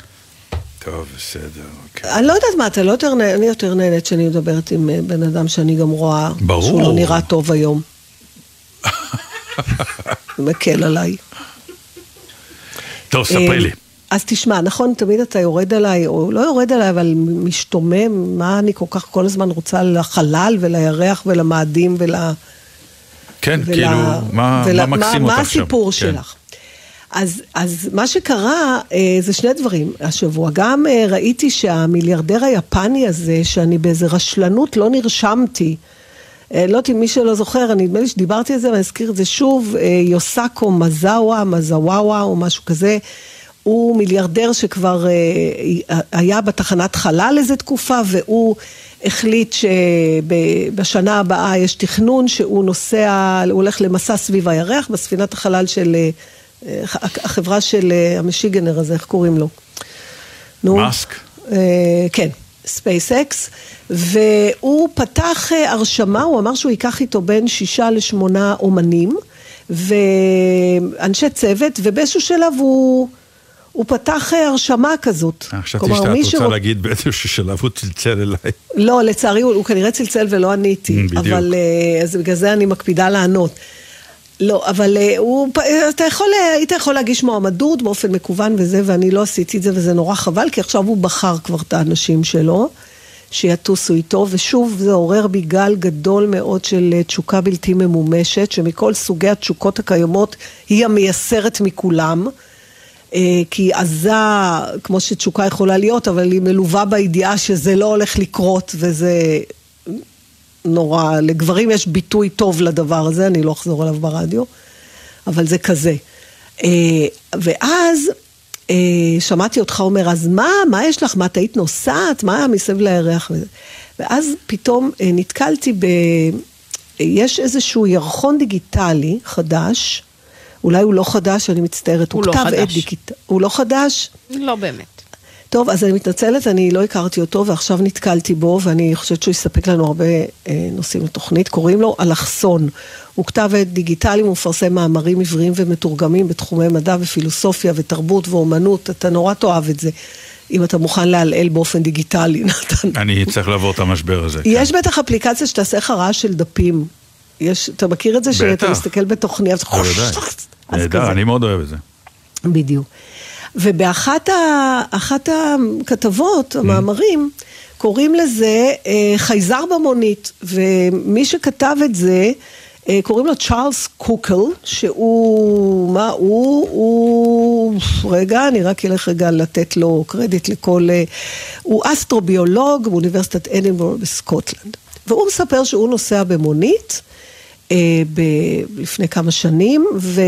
טוב, בסדר, אוקיי. אני לא יודעת מה, אתה לא יותר, אני יותר נהנית שאני מדברת עם אה, בן אדם שאני גם רואה, ברור. שהוא לא נראה טוב היום. זה מקל עליי. טוב, ספרי אה, לי. אז תשמע, נכון, תמיד אתה יורד עליי, או לא יורד עליי, אבל משתומם, מה אני כל כך כל הזמן רוצה לחלל ולירח ולמאדים ול... כן, ול- כאילו, מה ול- מה מקסים מה אותך שם? הסיפור כן. שלך? אז, אז מה שקרה אה, זה שני דברים השבוע. גם אה, ראיתי שהמיליארדר היפני הזה, שאני באיזה רשלנות לא נרשמתי, אה, לא יודעת אם מי שלא זוכר, אני נדמה לי שדיברתי על זה ואני אזכיר את זה שוב, אה, יוסקו מזאווה, מזאווה או משהו כזה. הוא מיליארדר שכבר אה, היה בתחנת חלל איזה תקופה והוא החליט שבשנה הבאה יש תכנון שהוא נוסע, הוא הולך למסע סביב הירח בספינת החלל של אה, אה, החברה של אה, המשיגנר הזה, איך קוראים לו? נו. מאסק? אה, כן, SpaceX, והוא פתח אה, הרשמה, הוא אמר שהוא ייקח איתו בין שישה לשמונה אומנים ואנשי צוות, ובאיזשהו שלב הוא... הוא פתח אה, הרשמה כזאת. אה, חשבתי שאת רוצה שרוצ- להגיד באיזשהו שלב הוא צלצל אליי. לא, לצערי הוא, הוא כנראה צלצל ולא עניתי. בדיוק. אבל אז בגלל זה אני מקפידה לענות. לא, אבל אה, הוא, אה, אתה יכול, אה, היית יכול להגיש מועמדות באופן מקוון וזה, ואני לא עשיתי את זה, וזה נורא חבל, כי עכשיו הוא בחר כבר את האנשים שלו, שיטוסו איתו, ושוב, זה עורר בי גל גדול מאוד של תשוקה בלתי ממומשת, שמכל סוגי התשוקות הקיימות, היא המייסרת מכולם. כי עזה, כמו שתשוקה יכולה להיות, אבל היא מלווה בידיעה שזה לא הולך לקרות, וזה נורא, לגברים יש ביטוי טוב לדבר הזה, אני לא אחזור עליו ברדיו, אבל זה כזה. אה, ואז אה, שמעתי אותך אומר, אז מה, מה יש לך, מה את היית נוסעת, מה היה מסביב לירח? ואז פתאום אה, נתקלתי ב... יש איזשהו ירחון דיגיטלי חדש, אולי הוא לא חדש, אני מצטערת, הוא לא כתב עת חדש. דיגיטלי. הוא לא חדש? לא באמת. טוב, אז אני מתנצלת, אני לא הכרתי אותו ועכשיו נתקלתי בו ואני חושבת שהוא יספק לנו הרבה אה, נושאים לתוכנית. קוראים לו אלכסון. הוא כתב עת דיגיטלי, הוא מפרסם מאמרים עבריים ומתורגמים בתחומי מדע ופילוסופיה ותרבות ואומנות. אתה נורא תאהב את זה, אם אתה מוכן לעלעל באופן דיגיטלי, נתן. אני צריך לעבור את המשבר הזה. כן. יש בטח אפליקציה שתעשה לך רעש של דפים. יש, אתה מכיר את זה? שאתה בטח. מסתכל בתוכניה, אז נהדר. אני מאוד אוהב את זה. בדיוק. ובאחת ה, הכתבות, המאמרים, קוראים לזה אה, חייזר במונית, ומי שכתב את זה, אה, קוראים לו צ'ארלס קוקל, שהוא, מה הוא, הוא, רגע, אני רק אלך רגע לתת לו קרדיט לכל, אה, הוא אסטרוביולוג באוניברסיטת אדינבורו בסקוטלנד. והוא מספר שהוא נוסע במונית אה, ב- לפני כמה שנים, ו...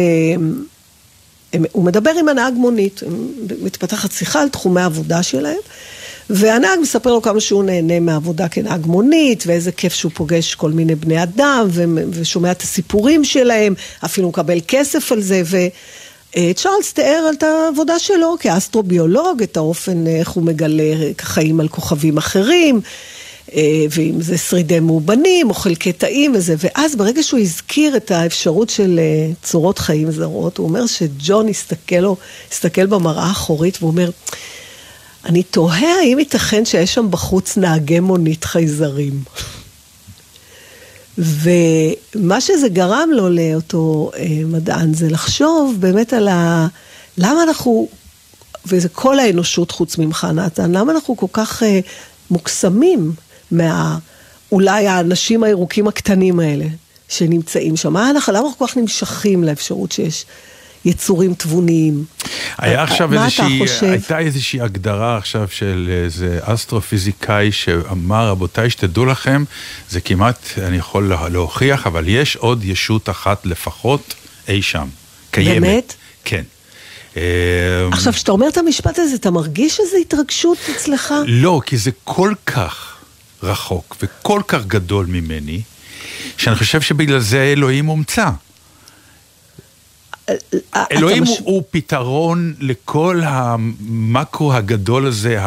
הם- הוא מדבר עם הנהג מונית, מתפתחת שיחה על תחומי העבודה שלהם, והנהג מספר לו כמה שהוא נהנה מהעבודה כנהג מונית, ואיזה כיף שהוא פוגש כל מיני בני אדם, ו- ושומע את הסיפורים שלהם, אפילו מקבל כסף על זה, וצ'ארלס תיאר על את העבודה שלו כאסטרוביולוג, את האופן אה, איך הוא מגלה חיים על כוכבים אחרים. אה, ואם זה שרידי מאובנים או חלקי תאים וזה, ואז ברגע שהוא הזכיר את האפשרות של אה, צורות חיים זרות, הוא אומר שג'ון הסתכל לו, הסתכל במראה האחורית והוא אומר, אני תוהה האם ייתכן שיש שם בחוץ נהגי מונית חייזרים. ומה שזה גרם לו לאותו אה, מדען זה לחשוב באמת על ה... למה אנחנו, וזה כל האנושות חוץ ממך נתן, למה אנחנו כל כך מוקסמים מה... אולי האנשים הירוקים הקטנים האלה שנמצאים שם? מה אנחנו, למה אנחנו כל כך נמשכים לאפשרות שיש יצורים תבוניים? היה עכשיו מה אתה איזושהי, חושב? הייתה איזושהי הגדרה עכשיו של איזה אסטרופיזיקאי שאמר, רבותיי, שתדעו לכם, זה כמעט, אני יכול לה- להוכיח, אבל יש עוד ישות אחת לפחות אי שם. קיימת. באמת? כן. אה, עכשיו, כשאתה אומר את המשפט הזה, אתה מרגיש איזו התרגשות אצלך? לא, כי זה כל כך רחוק וכל כך גדול ממני, שאני חושב שבגלל זה אלוהים הומצא. אלוהים מש- הוא פתרון לכל המקרו הגדול הזה,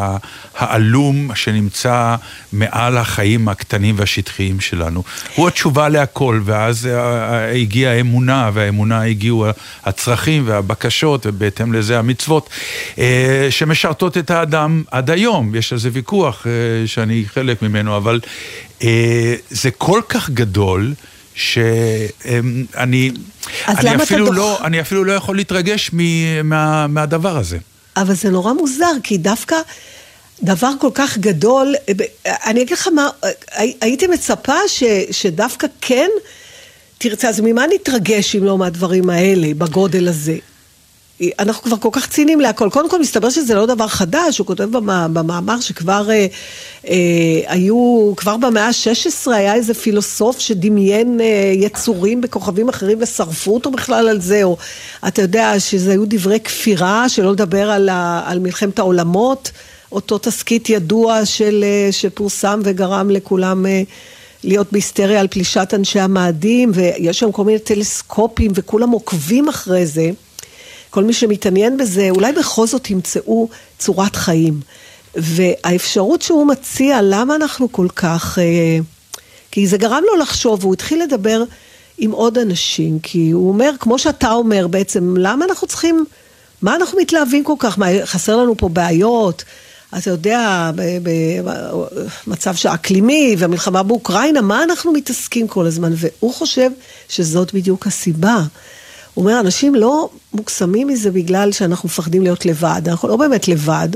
העלום שנמצא מעל החיים הקטנים והשטחיים שלנו. הוא התשובה להכל, ואז אה, הגיעה האמונה, והאמונה הגיעו הצרכים והבקשות, ובהתאם לזה המצוות, אה, שמשרתות את האדם עד היום. יש על זה ויכוח אה, שאני חלק ממנו, אבל אה, זה כל כך גדול. שאני אני אפילו, דוח- לא, אני אפילו לא יכול להתרגש מ- מה, מהדבר הזה. אבל זה נורא מוזר, כי דווקא דבר כל כך גדול, אה, אני אגיד לך מה, אה, הי- הייתי מצפה ש, שדווקא כן תרצה, אז ממה נתרגש אם לא מהדברים האלה, בגודל הזה? אנחנו כבר כל כך ציניים להכל. קודם כל, מסתבר שזה לא דבר חדש, הוא כותב במ- במאמר שכבר אה, אה, היו, כבר במאה ה-16 היה איזה פילוסוף שדמיין אה, יצורים בכוכבים אחרים ושרפו אותו בכלל על זה, או אתה יודע שזה היו דברי כפירה, שלא לדבר על, ה, על מלחמת העולמות, אותו תסכית ידוע של, אה, שפורסם וגרם לכולם... אה, להיות בהיסטריה על פלישת אנשי המאדים, ויש שם כל מיני טלסקופים, וכולם עוקבים אחרי זה. כל מי שמתעניין בזה, אולי בכל זאת ימצאו צורת חיים. והאפשרות שהוא מציע, למה אנחנו כל כך... אה, כי זה גרם לו לחשוב, והוא התחיל לדבר עם עוד אנשים, כי הוא אומר, כמו שאתה אומר בעצם, למה אנחנו צריכים, מה אנחנו מתלהבים כל כך? מה, חסר לנו פה בעיות? אתה יודע, במצב אקלימי והמלחמה באוקראינה, מה אנחנו מתעסקים כל הזמן? והוא חושב שזאת בדיוק הסיבה. הוא אומר, אנשים לא מוקסמים מזה בגלל שאנחנו מפחדים להיות לבד, אנחנו לא באמת לבד,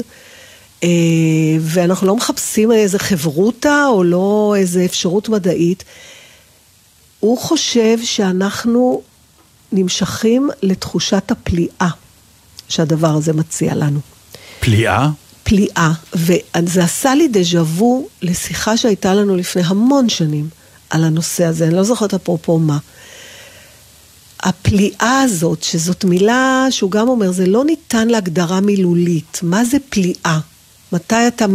אה, ואנחנו לא מחפשים איזה חברותה או לא איזה אפשרות מדעית. הוא חושב שאנחנו נמשכים לתחושת הפליאה שהדבר הזה מציע לנו. פליאה? פליאה, וזה עשה לי דז'ה וו לשיחה שהייתה לנו לפני המון שנים על הנושא הזה, אני לא זוכרת אפרופו מה. הפליאה הזאת, שזאת מילה שהוא גם אומר, זה לא ניתן להגדרה מילולית. מה זה פליאה? מתי אתה...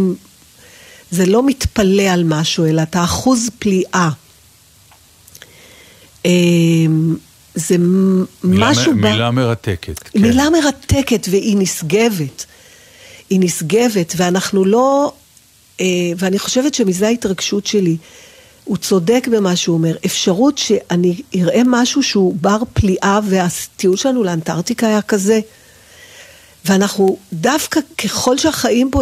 זה לא מתפלא על משהו, אלא אתה אחוז פליאה. אמ, זה מילה, משהו... מ- ב... מילה מרתקת. כן. מילה מרתקת והיא נשגבת. היא נשגבת, ואנחנו לא... אה, ואני חושבת שמזה ההתרגשות שלי. הוא צודק במה שהוא אומר. אפשרות שאני אראה משהו שהוא בר פליאה, והטיול שלנו לאנטארקטיקה היה כזה. ואנחנו דווקא ככל שהחיים פה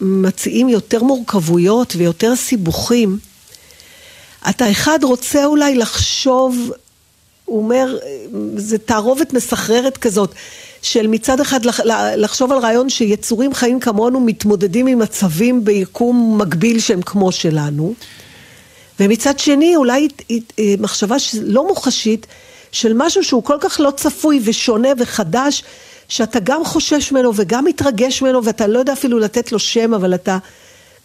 מציעים יותר מורכבויות ויותר סיבוכים, אתה אחד רוצה אולי לחשוב, הוא אומר, זה תערובת מסחררת כזאת, של מצד אחד לח- לחשוב על רעיון שיצורים חיים כמונו מתמודדים עם מצבים ביקום מקביל שהם כמו שלנו, ומצד שני אולי אה, מחשבה לא מוחשית של משהו שהוא כל כך לא צפוי ושונה וחדש, שאתה גם חושש ממנו וגם מתרגש ממנו ואתה לא יודע אפילו לתת לו שם, אבל אתה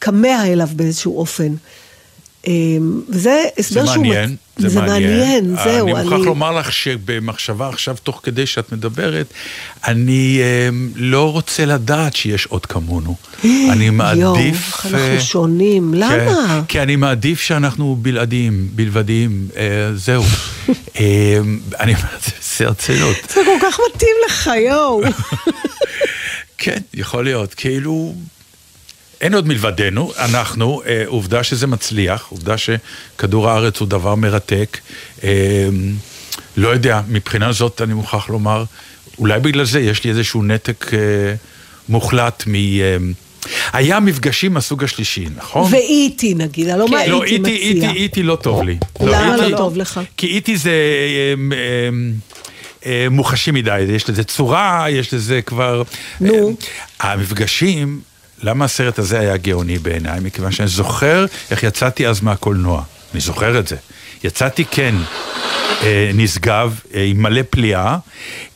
כמה אליו באיזשהו אופן. אמ, וזה זה הסבר שהוא... מעניין, מצ- זה, זה מעניין, זהו. אני מוכרח לומר לך שבמחשבה עכשיו, תוך כדי שאת מדברת, אני אה, לא רוצה לדעת שיש עוד כמונו. אני מעדיף... יואו, אנחנו אה, שונים, למה? כן, כי אני מעדיף שאנחנו בלעדיים, בלבדיים, אה, זהו. אה, אני אומר, זה הרצינות. זה כל כך מתאים לך, יואו. כן, יכול להיות. כאילו, אין עוד מלבדנו, אנחנו, אה, עובדה שזה מצליח, עובדה שכדור הארץ הוא דבר מרתק. אה, לא יודע, מבחינה זאת אני מוכרח לומר, אולי בגלל זה יש לי איזשהו נתק אה, מוחלט מ... אה, היה מפגשים מהסוג השלישי, נכון? ואיטי נגיד, הלא מה לא, איטי איטי, איטי, מציע. איטי לא טוב לי. למה איטי- לא טוב לך? כי איטי זה אה, אה, אה, מוחשי מדי, יש לזה צורה, יש לזה כבר... נו. המפגשים, למה הסרט הזה היה גאוני בעיניי? מכיוון שאני זוכר איך יצאתי אז מהקולנוע. אני זוכר את זה. יצאתי כן אה, נשגב, אה, עם מלא פליאה,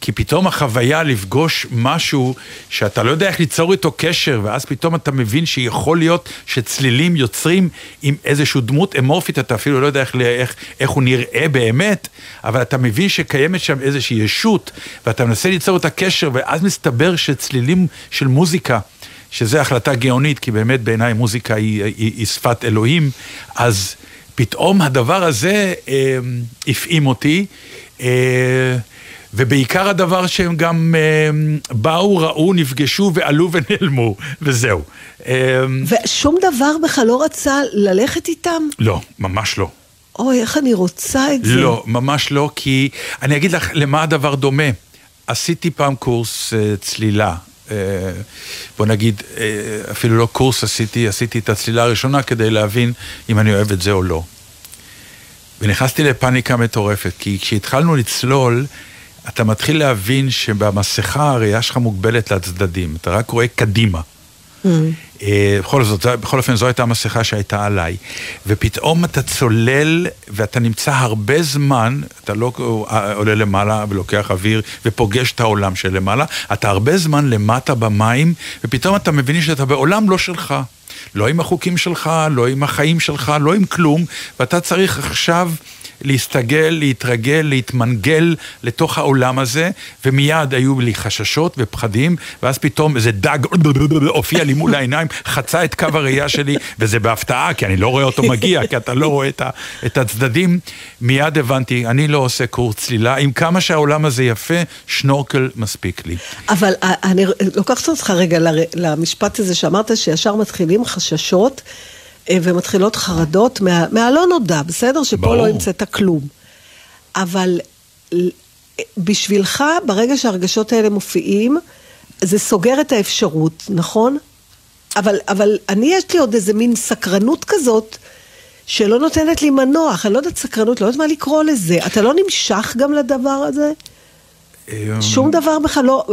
כי פתאום החוויה לפגוש משהו שאתה לא יודע איך ליצור איתו קשר, ואז פתאום אתה מבין שיכול להיות שצלילים יוצרים עם איזושהי דמות אמורפית, אתה אפילו לא יודע איך, איך, איך הוא נראה באמת, אבל אתה מבין שקיימת שם איזושהי ישות, ואתה מנסה ליצור את הקשר, ואז מסתבר שצלילים של מוזיקה, שזו החלטה גאונית, כי באמת בעיניי מוזיקה היא, היא, היא שפת אלוהים, אז פתאום הדבר הזה אה, הפעים אותי, אה, ובעיקר הדבר שהם גם אה, באו, ראו, נפגשו ועלו ונעלמו, וזהו. אה, ושום דבר בכלל לא רצה ללכת איתם? לא, ממש לא. אוי, איך אני רוצה את זה. לא, ממש לא, כי אני אגיד לך למה הדבר דומה. עשיתי פעם קורס uh, צלילה. Uh, בוא נגיד, uh, אפילו לא קורס עשיתי, עשיתי את הצלילה הראשונה כדי להבין אם אני אוהב את זה או לא. ונכנסתי לפאניקה מטורפת, כי כשהתחלנו לצלול, אתה מתחיל להבין שבמסכה הראייה שלך מוגבלת לצדדים, אתה רק רואה קדימה. אה, בכל זאת, בכל אופן זו הייתה המסכה שהייתה עליי. ופתאום אתה צולל ואתה נמצא הרבה זמן, אתה לא אה, עולה למעלה ולוקח אוויר ופוגש את העולם שלמעלה, אתה הרבה זמן למטה במים, ופתאום אתה מבין שאתה בעולם לא שלך. לא עם החוקים שלך, לא עם החיים שלך, לא עם כלום, ואתה צריך עכשיו להסתגל, להתרגל, להתמנגל לתוך העולם הזה, ומיד היו לי חששות ופחדים, ואז פתאום איזה דג הופיע לי מול העיניים, חצה את קו הראייה שלי, וזה בהפתעה, כי אני לא רואה אותו מגיע, כי אתה לא רואה את, הצדדים. מיד הבנתי, אני לא עושה קורס צלילה, עם כמה שהעולם הזה יפה, שנורקל מספיק לי. אבל אה, אני לוקחת אותך רגע למשפט הזה שאמרת שישר מתחילים חששות ומתחילות חרדות מה, מהלא נודע, בסדר? שפה ברור. לא המצאת כלום. אבל בשבילך, ברגע שהרגשות האלה מופיעים, זה סוגר את האפשרות, נכון? אבל, אבל אני, יש לי עוד איזה מין סקרנות כזאת, שלא נותנת לי מנוח, אני לא יודעת סקרנות, לא יודעת מה לקרוא לזה. אתה לא נמשך גם לדבר הזה? שום דבר בכלל לא...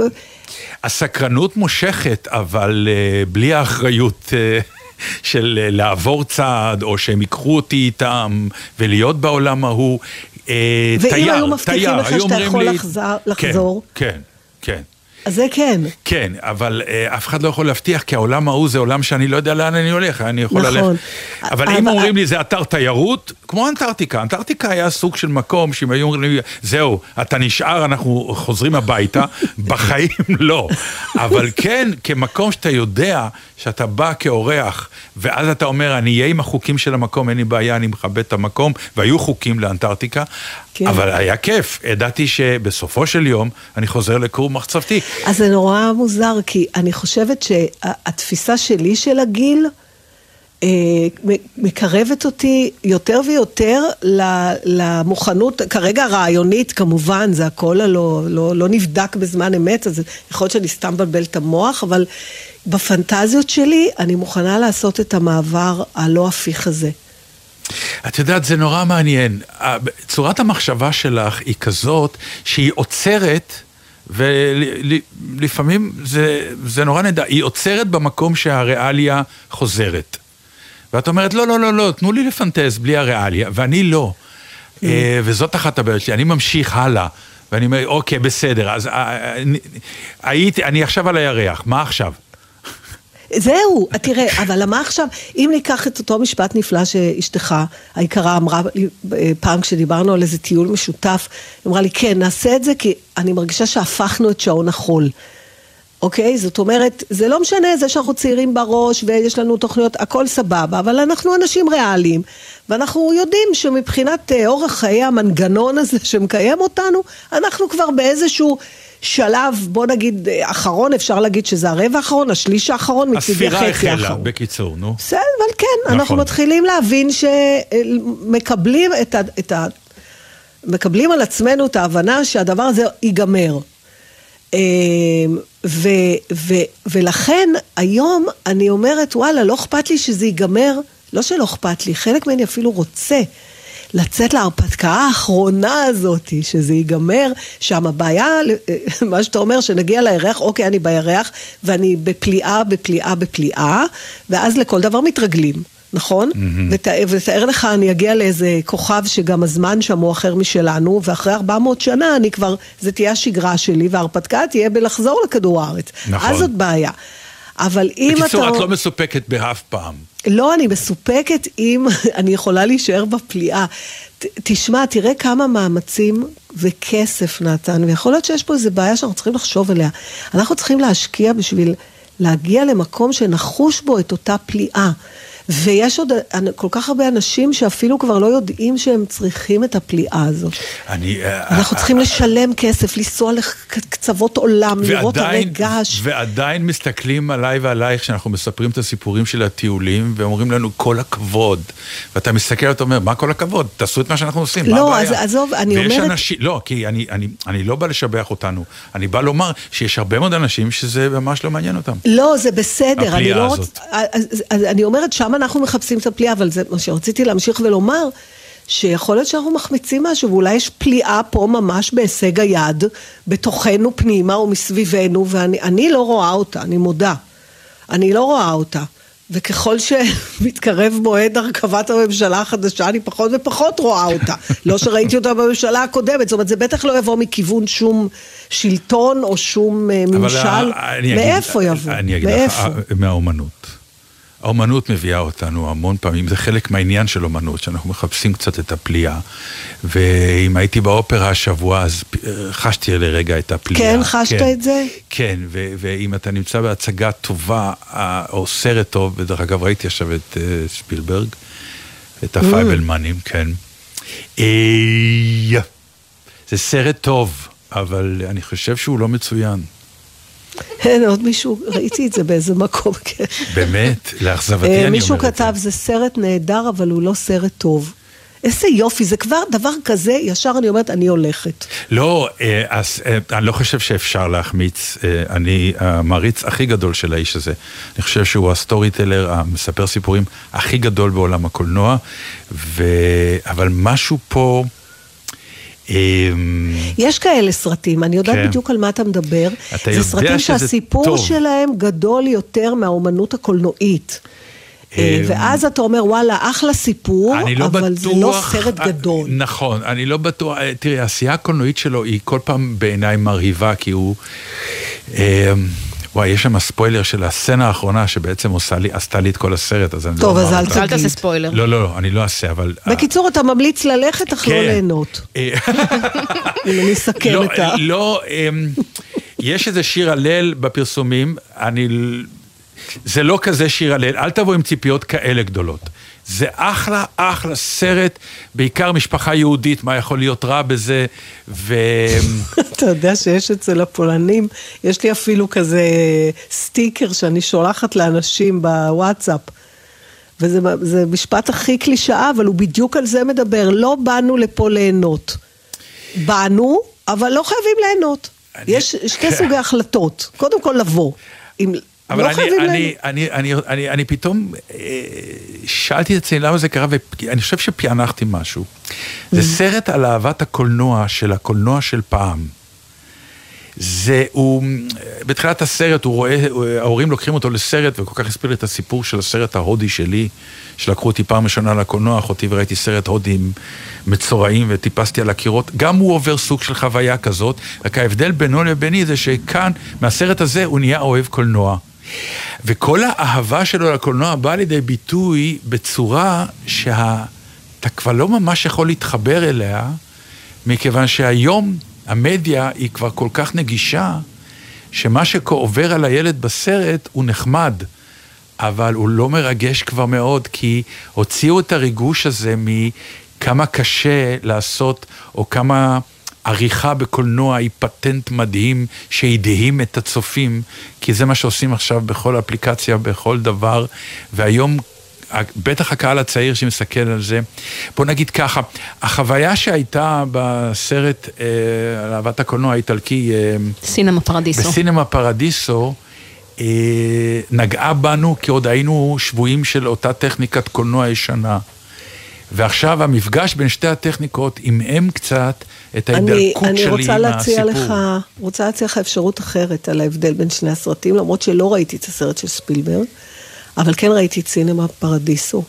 הסקרנות מושכת, אבל uh, בלי האחריות uh, של uh, לעבור צעד, או שהם ייקחו אותי איתם, ולהיות בעולם ההוא. Uh, ואם תייר, היו מבטיחים לך שאתה יכול לי- לחזר- לחזור? כן, כן, כן. אז זה כן. כן, אבל uh, אף אחד לא יכול להבטיח, כי העולם ההוא זה עולם שאני לא יודע לאן אני הולך, אני יכול נכון. ללכת. אבל- אם אומרים לי זה אתר תיירות, כמו אנטארקטיקה, אנטארקטיקה היה סוג של מקום שאם היו אומרים לי, זהו, אתה נשאר, אנחנו חוזרים הביתה, בחיים לא. אבל כן, כמקום שאתה יודע שאתה בא כאורח, ואז אתה אומר, אני אהיה עם החוקים של המקום, אין לי בעיה, אני מכבד את המקום, והיו חוקים לאנטארקטיקה, כן. אבל היה כיף, ידעתי שבסופו של יום אני חוזר לכור מחצבתי. אז זה נורא מוזר, כי אני חושבת שהתפיסה שלי של הגיל אה, מקרבת אותי יותר ויותר למוכנות, כרגע רעיונית כמובן, זה הכל הלא לא, לא נבדק בזמן אמת, אז יכול להיות שאני סתם מבלבל את המוח, אבל בפנטזיות שלי אני מוכנה לעשות את המעבר הלא הפיך הזה. את יודעת, זה נורא מעניין. צורת המחשבה שלך היא כזאת שהיא עוצרת, ולפעמים זה, זה נורא נדע, היא עוצרת במקום שהריאליה חוזרת. ואת אומרת, לא, לא, לא, לא, תנו לי לפנטז בלי הריאליה, ואני לא. אה, וזאת אחת הבעיות שלי, אני ממשיך הלאה. ואני אומר, אוקיי, בסדר, אז אה, הייתי, אני עכשיו על הירח, מה עכשיו? זהו, תראה, אבל מה עכשיו, אם ניקח את אותו משפט נפלא שאשתך היקרה אמרה לי אה, פעם כשדיברנו על איזה טיול משותף, היא אמרה לי, כן, נעשה את זה כי אני מרגישה שהפכנו את שעון החול. אוקיי? זאת אומרת, זה לא משנה זה שאנחנו צעירים בראש ויש לנו תוכניות, הכל סבבה, אבל אנחנו אנשים ריאליים, ואנחנו יודעים שמבחינת אה, אורח חיי המנגנון הזה שמקיים אותנו, אנחנו כבר באיזשהו שלב, בוא נגיד, אה, אחרון, אפשר להגיד שזה הרבע האחרון, השליש האחרון, מצידי הספירה החצי החלה, האחרון. בקיצור, נו. בסדר, אבל כן, נכון. אנחנו מתחילים להבין שמקבלים את ה... את ה... מקבלים על עצמנו את ההבנה שהדבר הזה ייגמר. אה, ו, ו, ולכן היום אני אומרת, וואלה, לא אכפת לי שזה ייגמר, לא שלא אכפת לי, חלק ממני אפילו רוצה לצאת להרפתקה האחרונה הזאת, שזה ייגמר, שם הבעיה, מה שאתה אומר, שנגיע לירח, אוקיי, אני בירח, ואני בפליאה, בפליאה, בפליאה, ואז לכל דבר מתרגלים. נכון? ותאר, ותאר לך, אני אגיע לאיזה כוכב שגם הזמן שם הוא אחר משלנו, ואחרי 400 שנה אני כבר, זה תהיה השגרה שלי, וההרפתקה תהיה בלחזור לכדור הארץ. נכון. אז זאת בעיה. אבל אם בקיצור, אתה... את לא מסופקת באף פעם. לא, אני מסופקת אם אני יכולה להישאר בפליאה. ת- תשמע, תראה כמה מאמצים וכסף נתן, ויכול להיות שיש פה איזו בעיה שאנחנו צריכים לחשוב עליה. אנחנו צריכים להשקיע בשביל להגיע למקום שנחוש בו את אותה פליאה. ויש עוד כל כך הרבה אנשים שאפילו כבר לא יודעים שהם צריכים את הפליאה הזאת. אני... אנחנו צריכים לשלם כסף, לנסוע לקצוות עולם, לראות הרי ועדיין, געש. ועדיין מסתכלים עליי ועלייך כשאנחנו מספרים את הסיפורים של הטיולים ואומרים לנו כל הכבוד. ואתה מסתכל ואתה אומר, מה כל הכבוד? תעשו את מה שאנחנו עושים, מה לא, הבעיה? אז עזוב, אני ויש אומרת- אנשים, לא, כי אני, אני, אני לא בא לשבח אותנו, אני בא לומר שיש הרבה מאוד אנשים שזה ממש לא מעניין אותם. לא, זה בסדר, אני הפליאה לא הזאת. רוצה... אז, אז אני אומרת, שם אנחנו מחפשים את הפליאה, אבל זה מה שרציתי להמשיך ולומר, שיכול להיות שאנחנו מחמיצים משהו, ואולי יש פליאה פה ממש בהישג היד, בתוכנו פנימה ומסביבנו, ואני אני לא רואה אותה, אני מודה. אני לא רואה אותה. וככל שמתקרב מועד הרכבת הממשלה החדשה, אני פחות ופחות רואה אותה. לא שראיתי אותה בממשלה הקודמת, זאת אומרת, זה בטח לא יבוא מכיוון שום שלטון או שום אה, ממשל. מאיפה יבוא? אני אגיד לך, מאיפה? ה- מהאומנות. האומנות מביאה אותנו המון פעמים, זה חלק מהעניין של אומנות, שאנחנו מחפשים קצת את הפליאה. ואם הייתי באופרה השבוע, אז חשתי לרגע את הפליאה. כן, חשת את זה? כן, ו- ואם אתה נמצא בהצגה טובה, או סרט טוב, ודרך אגב ראיתי עכשיו את אה, ספילברג, את הפייבלמנים, כן. אה, זה סרט טוב, אבל אני חושב שהוא לא מצוין. אין, עוד מישהו, ראיתי את זה באיזה מקום, כן. באמת, לאכזבתי אה, אני אומר מישהו את זה. כתב, זה סרט נהדר, אבל הוא לא סרט טוב. איזה יופי, זה כבר דבר כזה, ישר אני אומרת, אני הולכת. לא, אה, אז אה, אני לא חושב שאפשר להחמיץ. אני המעריץ הכי גדול של האיש הזה. אני חושב שהוא ה storyteller, המספר סיפורים הכי גדול בעולם הקולנוע, ו... אבל משהו פה... אה, יש כאלה סרטים, אני יודעת כן. בדיוק על מה אתה מדבר. אתה זה סרטים שהסיפור טוב. שלהם גדול יותר מהאומנות הקולנועית. אה, אה, ואז אתה אומר, וואלה, אחלה סיפור, לא אבל בטוח... זה לא סרט גדול. נכון, אני לא בטוח, אה, תראי, העשייה הקולנועית שלו היא כל פעם בעיניי מרהיבה, כי הוא... אה, וואי, יש שם ספוילר של הסצנה האחרונה שבעצם עושה לי, עשתה לי את כל הסרט, אז אני טוב, לא אז אומר אל אותה. אל תעשה. ספוילר. לא, לא, לא, אני לא אעשה, אבל... בקיצור, אתה ממליץ ללכת, אך לא כן. ליהנות. אה, אם אני אסכם לא, את ה... לא, אמ, יש איזה שיר הלל בפרסומים, אני... זה לא כזה שיר הלל, אל תבוא עם ציפיות כאלה גדולות. זה אחלה, אחלה סרט, בעיקר משפחה יהודית, מה יכול להיות רע בזה, ו... אתה יודע שיש אצל הפולנים, יש לי אפילו כזה סטיקר שאני שולחת לאנשים בוואטסאפ. וזה זה משפט הכי קלישאה, אבל הוא בדיוק על זה מדבר. לא באנו לפה ליהנות. באנו, אבל לא חייבים ליהנות. אני- יש שתי סוגי החלטות. קודם כל לבוא. אם... אבל לא אני, חייבים אני. אני, אני, אני, אני פתאום אה, שאלתי את עצמי למה זה קרה, ואני חושב שפענחתי משהו. זה סרט על אהבת הקולנוע של הקולנוע של פעם. זה, הוא, בתחילת הסרט הוא רואה, ההורים לוקחים אותו לסרט, וכל כך הסביר לי את הסיפור של הסרט ההודי שלי, שלקחו אותי פעם ראשונה לקולנוע, אחותי וראיתי סרט הודי עם מצורעים וטיפסתי על הקירות. גם הוא עובר סוג של חוויה כזאת, רק ההבדל בינו לביני זה שכאן, מהסרט הזה, הוא נהיה אוהב קולנוע. וכל האהבה שלו לקולנוע באה לידי ביטוי בצורה שאתה כבר לא ממש יכול להתחבר אליה, מכיוון שהיום המדיה היא כבר כל כך נגישה, שמה שעובר על הילד בסרט הוא נחמד, אבל הוא לא מרגש כבר מאוד, כי הוציאו את הריגוש הזה מכמה קשה לעשות, או כמה עריכה בקולנוע היא פטנט מדהים שהדהים את הצופים, כי זה מה שעושים עכשיו בכל אפליקציה, בכל דבר, והיום בטח הקהל הצעיר שמסתכל על זה. בוא נגיד ככה, החוויה שהייתה בסרט אה, על אהבת הקולנוע האיטלקי, אה, סינמה פרדיסו. בסינמה פרדיסו, אה, נגעה בנו כי עוד היינו שבויים של אותה טכניקת קולנוע ישנה. ועכשיו המפגש בין שתי הטכניקות עמעם קצת את אני, ההידלקות אני שלי רוצה להציע מהסיפור. לך, רוצה להציע לך אפשרות אחרת על ההבדל בין שני הסרטים, למרות שלא ראיתי את הסרט של ספילברג, אבל כן ראיתי את סינמה פרדיסו.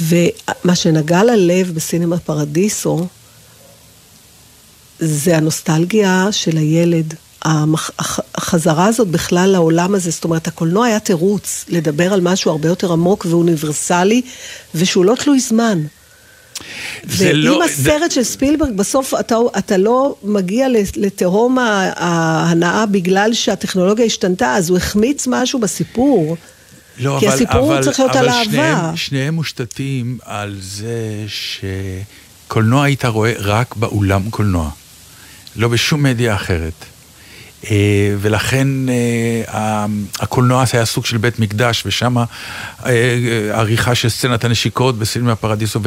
ומה שנגע ללב בסינמה פרדיסו, זה הנוסטלגיה של הילד. החזרה הזאת בכלל לעולם הזה, זאת אומרת, הקולנוע היה תירוץ לדבר על משהו הרבה יותר עמוק ואוניברסלי, ושהוא לא תלוי זמן. זה ואם לא- הסרט של ספילברג, בסוף אתה, אתה לא מגיע לתהום ההנאה בגלל שהטכנולוגיה השתנתה, אז הוא החמיץ משהו בסיפור. לא, כי אבל, הסיפור אבל, צריך להיות אבל על אהבה. שניהם, שניהם מושתתים על זה שקולנוע היית רואה רק באולם קולנוע, לא בשום מדיה אחרת. אה, ולכן אה, הקולנוע היה סוג של בית מקדש, ושם אה, עריכה של סצנת הנשיקות בסינמה פרדיסו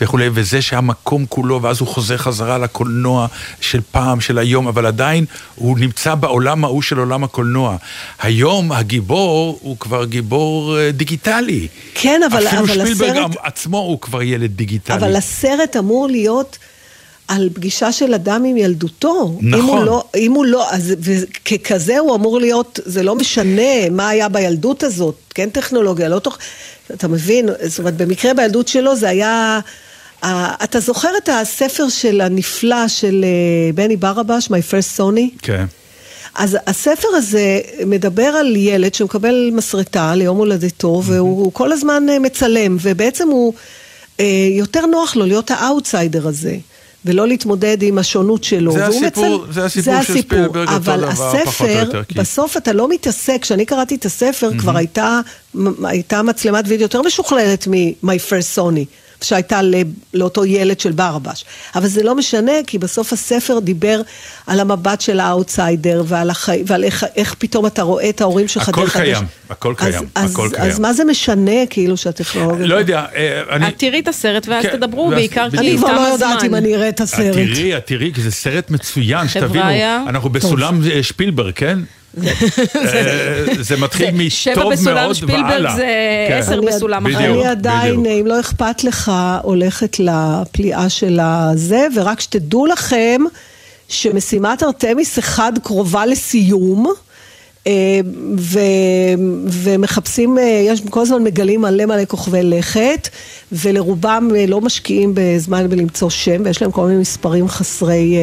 וכולי, וזה שהמקום כולו, ואז הוא חוזר חזרה לקולנוע של פעם, של היום, אבל עדיין הוא נמצא בעולם ההוא של עולם הקולנוע. היום הגיבור הוא כבר גיבור דיגיטלי. כן, אבל- אפילו אבל שפילברג הסרט- עצמו הוא כבר ילד דיגיטלי. אבל הסרט אמור להיות על פגישה של אדם עם ילדותו. אם הוא נכון. לא, אם הוא לא, אז וככזה הוא אמור להיות, זה לא משנה מה היה בילדות הזאת, כן טכנולוגיה, לא תוך... אתה מבין? זאת אומרת, במקרה בילדות שלו זה היה... אתה זוכר את הספר של הנפלא של אה, בני ברבש, My First Sony? כן. אז הספר הזה מדבר על ילד שמקבל מסרטה ליום הולדתו, והוא כל הזמן אה, מצלם, ובעצם הוא, אה, יותר נוח לו להיות האאוטסיידר הזה. ולא להתמודד עם השונות שלו. זה הסיפור- זה הסיפור של ספילברג, אותו אבל דבר, פחות או הספר, יותר, כי- בסוף אתה לא מתעסק, כשאני קראתי את הספר, כבר הייתה, הייתה מצלמת וידאו יותר משוכללת מ-My First Sony. שהייתה ל- לאותו ילד של ברבש. אבל זה לא משנה, כי בסוף הספר דיבר על המבט של האאוטסיידר, ועל, החי... ועל איך, איך פתאום אתה רואה את ההורים שלך הכל דרך קיים, הדשא. הכל קיים, אז, הכל אז, קיים. אז מה זה משנה, כאילו, שהטכנולוגיה... לא יודע, אה, אני... את תראי את הסרט ואז כן, תדברו, ואז- בעיקר כי בדיוק. אני כבר תם לא יודעת הזמן. אם אני אראה את את הסרט. תראי, את תראי, כי זה סרט מצוין, שתבינו. אנחנו בסולם אה, שפילברג, כן? אה, זה מתחיל זה שבע מטוב בסולם מאוד שפילברג והלאה. זה כן. עשר אני- בסולם. אחר. אני עדיין. אם לא אכפת לך, הולכת לפליאה של הזה, ורק שתדעו לכם שמשימת ארתמיס אחד קרובה לסיום. אה, ו, ומחפשים, אה, יש כל הזמן מגלים מלא מלא כוכבי לכת, ולרובם לא משקיעים בזמן בלמצוא שם, ויש להם כל מיני מספרים חסרי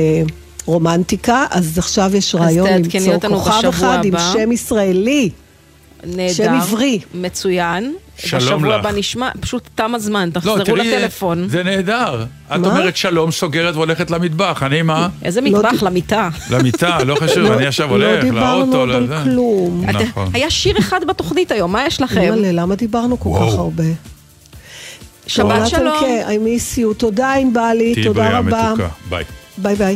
רומנטיקה, אז עכשיו יש רעיון למצוא כוכב בשבוע אחד עם. שם ישראלי. נהדר. שם עברי. מצוין. שלום בשבוע לך. הבא נשמע, פשוט תם הזמן, לא, תחזרו תראי, לטלפון. זה נהדר. את מה? אומרת שלום, סוגרת והולכת למטבח, אני מה? איזה לא מטבח ד- למיטה. למיטה, לא חשוב, אני עכשיו הולך לא דיברנו לאוטו, עוד על. כלום. את- נכון. היה שיר אחד בתוכנית היום, מה יש לכם? למה דיברנו כל כך. הרבה? שבת שלום. I miss you, תודה ענבלי, תהיי תודה בריאה רבה. מתוקה, ביי. ביי ביי.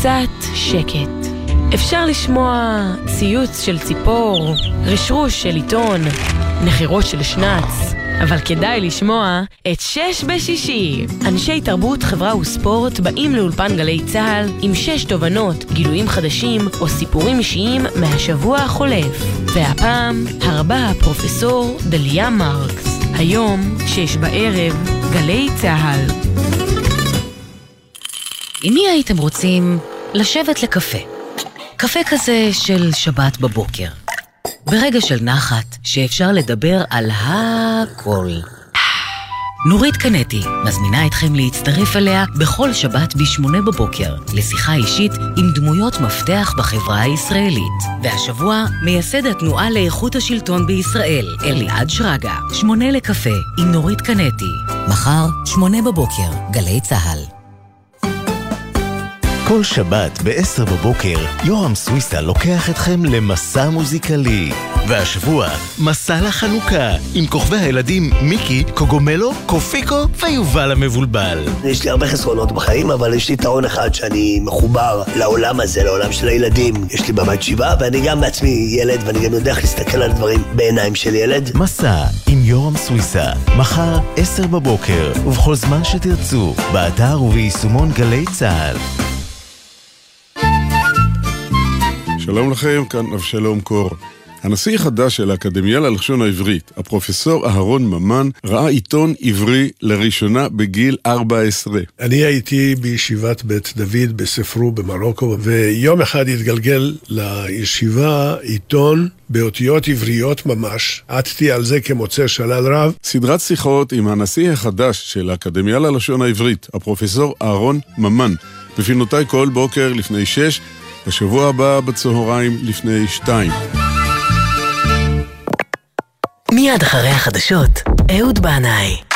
קצת שקט. אפשר לשמוע ציוץ של ציפור, רשרוש של עיתון, נחירות של שנץ, אבל כדאי לשמוע את שש בשישי. אנשי תרבות, חברה וספורט באים לאולפן גלי צה"ל עם שש תובנות, גילויים חדשים או סיפורים אישיים מהשבוע החולף. והפעם, הרבה הפרופסור דליה מרקס. היום, שש בערב, גלי צה"ל. עם מי הייתם רוצים לשבת לקפה? קפה כזה של שבת בבוקר. ברגע של נחת, שאפשר לדבר על הכל. נורית קנטי מזמינה אתכם להצטרף אליה בכל שבת ב-8 בבוקר לשיחה אישית עם דמויות מפתח בחברה הישראלית. והשבוע מייסד התנועה לאיכות השלטון בישראל, אליעד שרגא. שמונה לקפה עם נורית קנטי. מחר, 8 בבוקר, גלי צה"ל. כל שבת ב-10 בבוקר, יורם סוויסה לוקח אתכם למסע מוזיקלי. והשבוע, מסע לחנוכה, עם כוכבי הילדים מיקי, קוגומלו, קופיקו ויובל המבולבל. יש לי הרבה חסרונות בחיים, אבל יש לי יתרון אחד שאני מחובר לעולם הזה, לעולם של הילדים. יש לי בבית שבעה, ואני גם בעצמי ילד, ואני גם יודע איך להסתכל על דברים בעיניים של ילד. מסע עם יורם סוויסה, מחר, 10 בבוקר, ובכל זמן שתרצו, באתר וביישומון גלי צה"ל. שלום לכם, כאן אבשלום קור. הנשיא החדש של האקדמיה ללשון העברית, הפרופסור אהרון ממן, ראה עיתון עברי לראשונה בגיל 14. אני הייתי בישיבת בית דוד בספרו במרוקו, ויום אחד התגלגל לישיבה עיתון באותיות עבריות ממש. עטתי על זה כמוצא שלל רב. סדרת שיחות עם הנשיא החדש של האקדמיה ללשון העברית, הפרופסור אהרון ממן, בפינותיי כל בוקר לפני שש, בשבוע הבא בצהריים לפני שתיים. מיד אחרי החדשות, אהוד בנאי.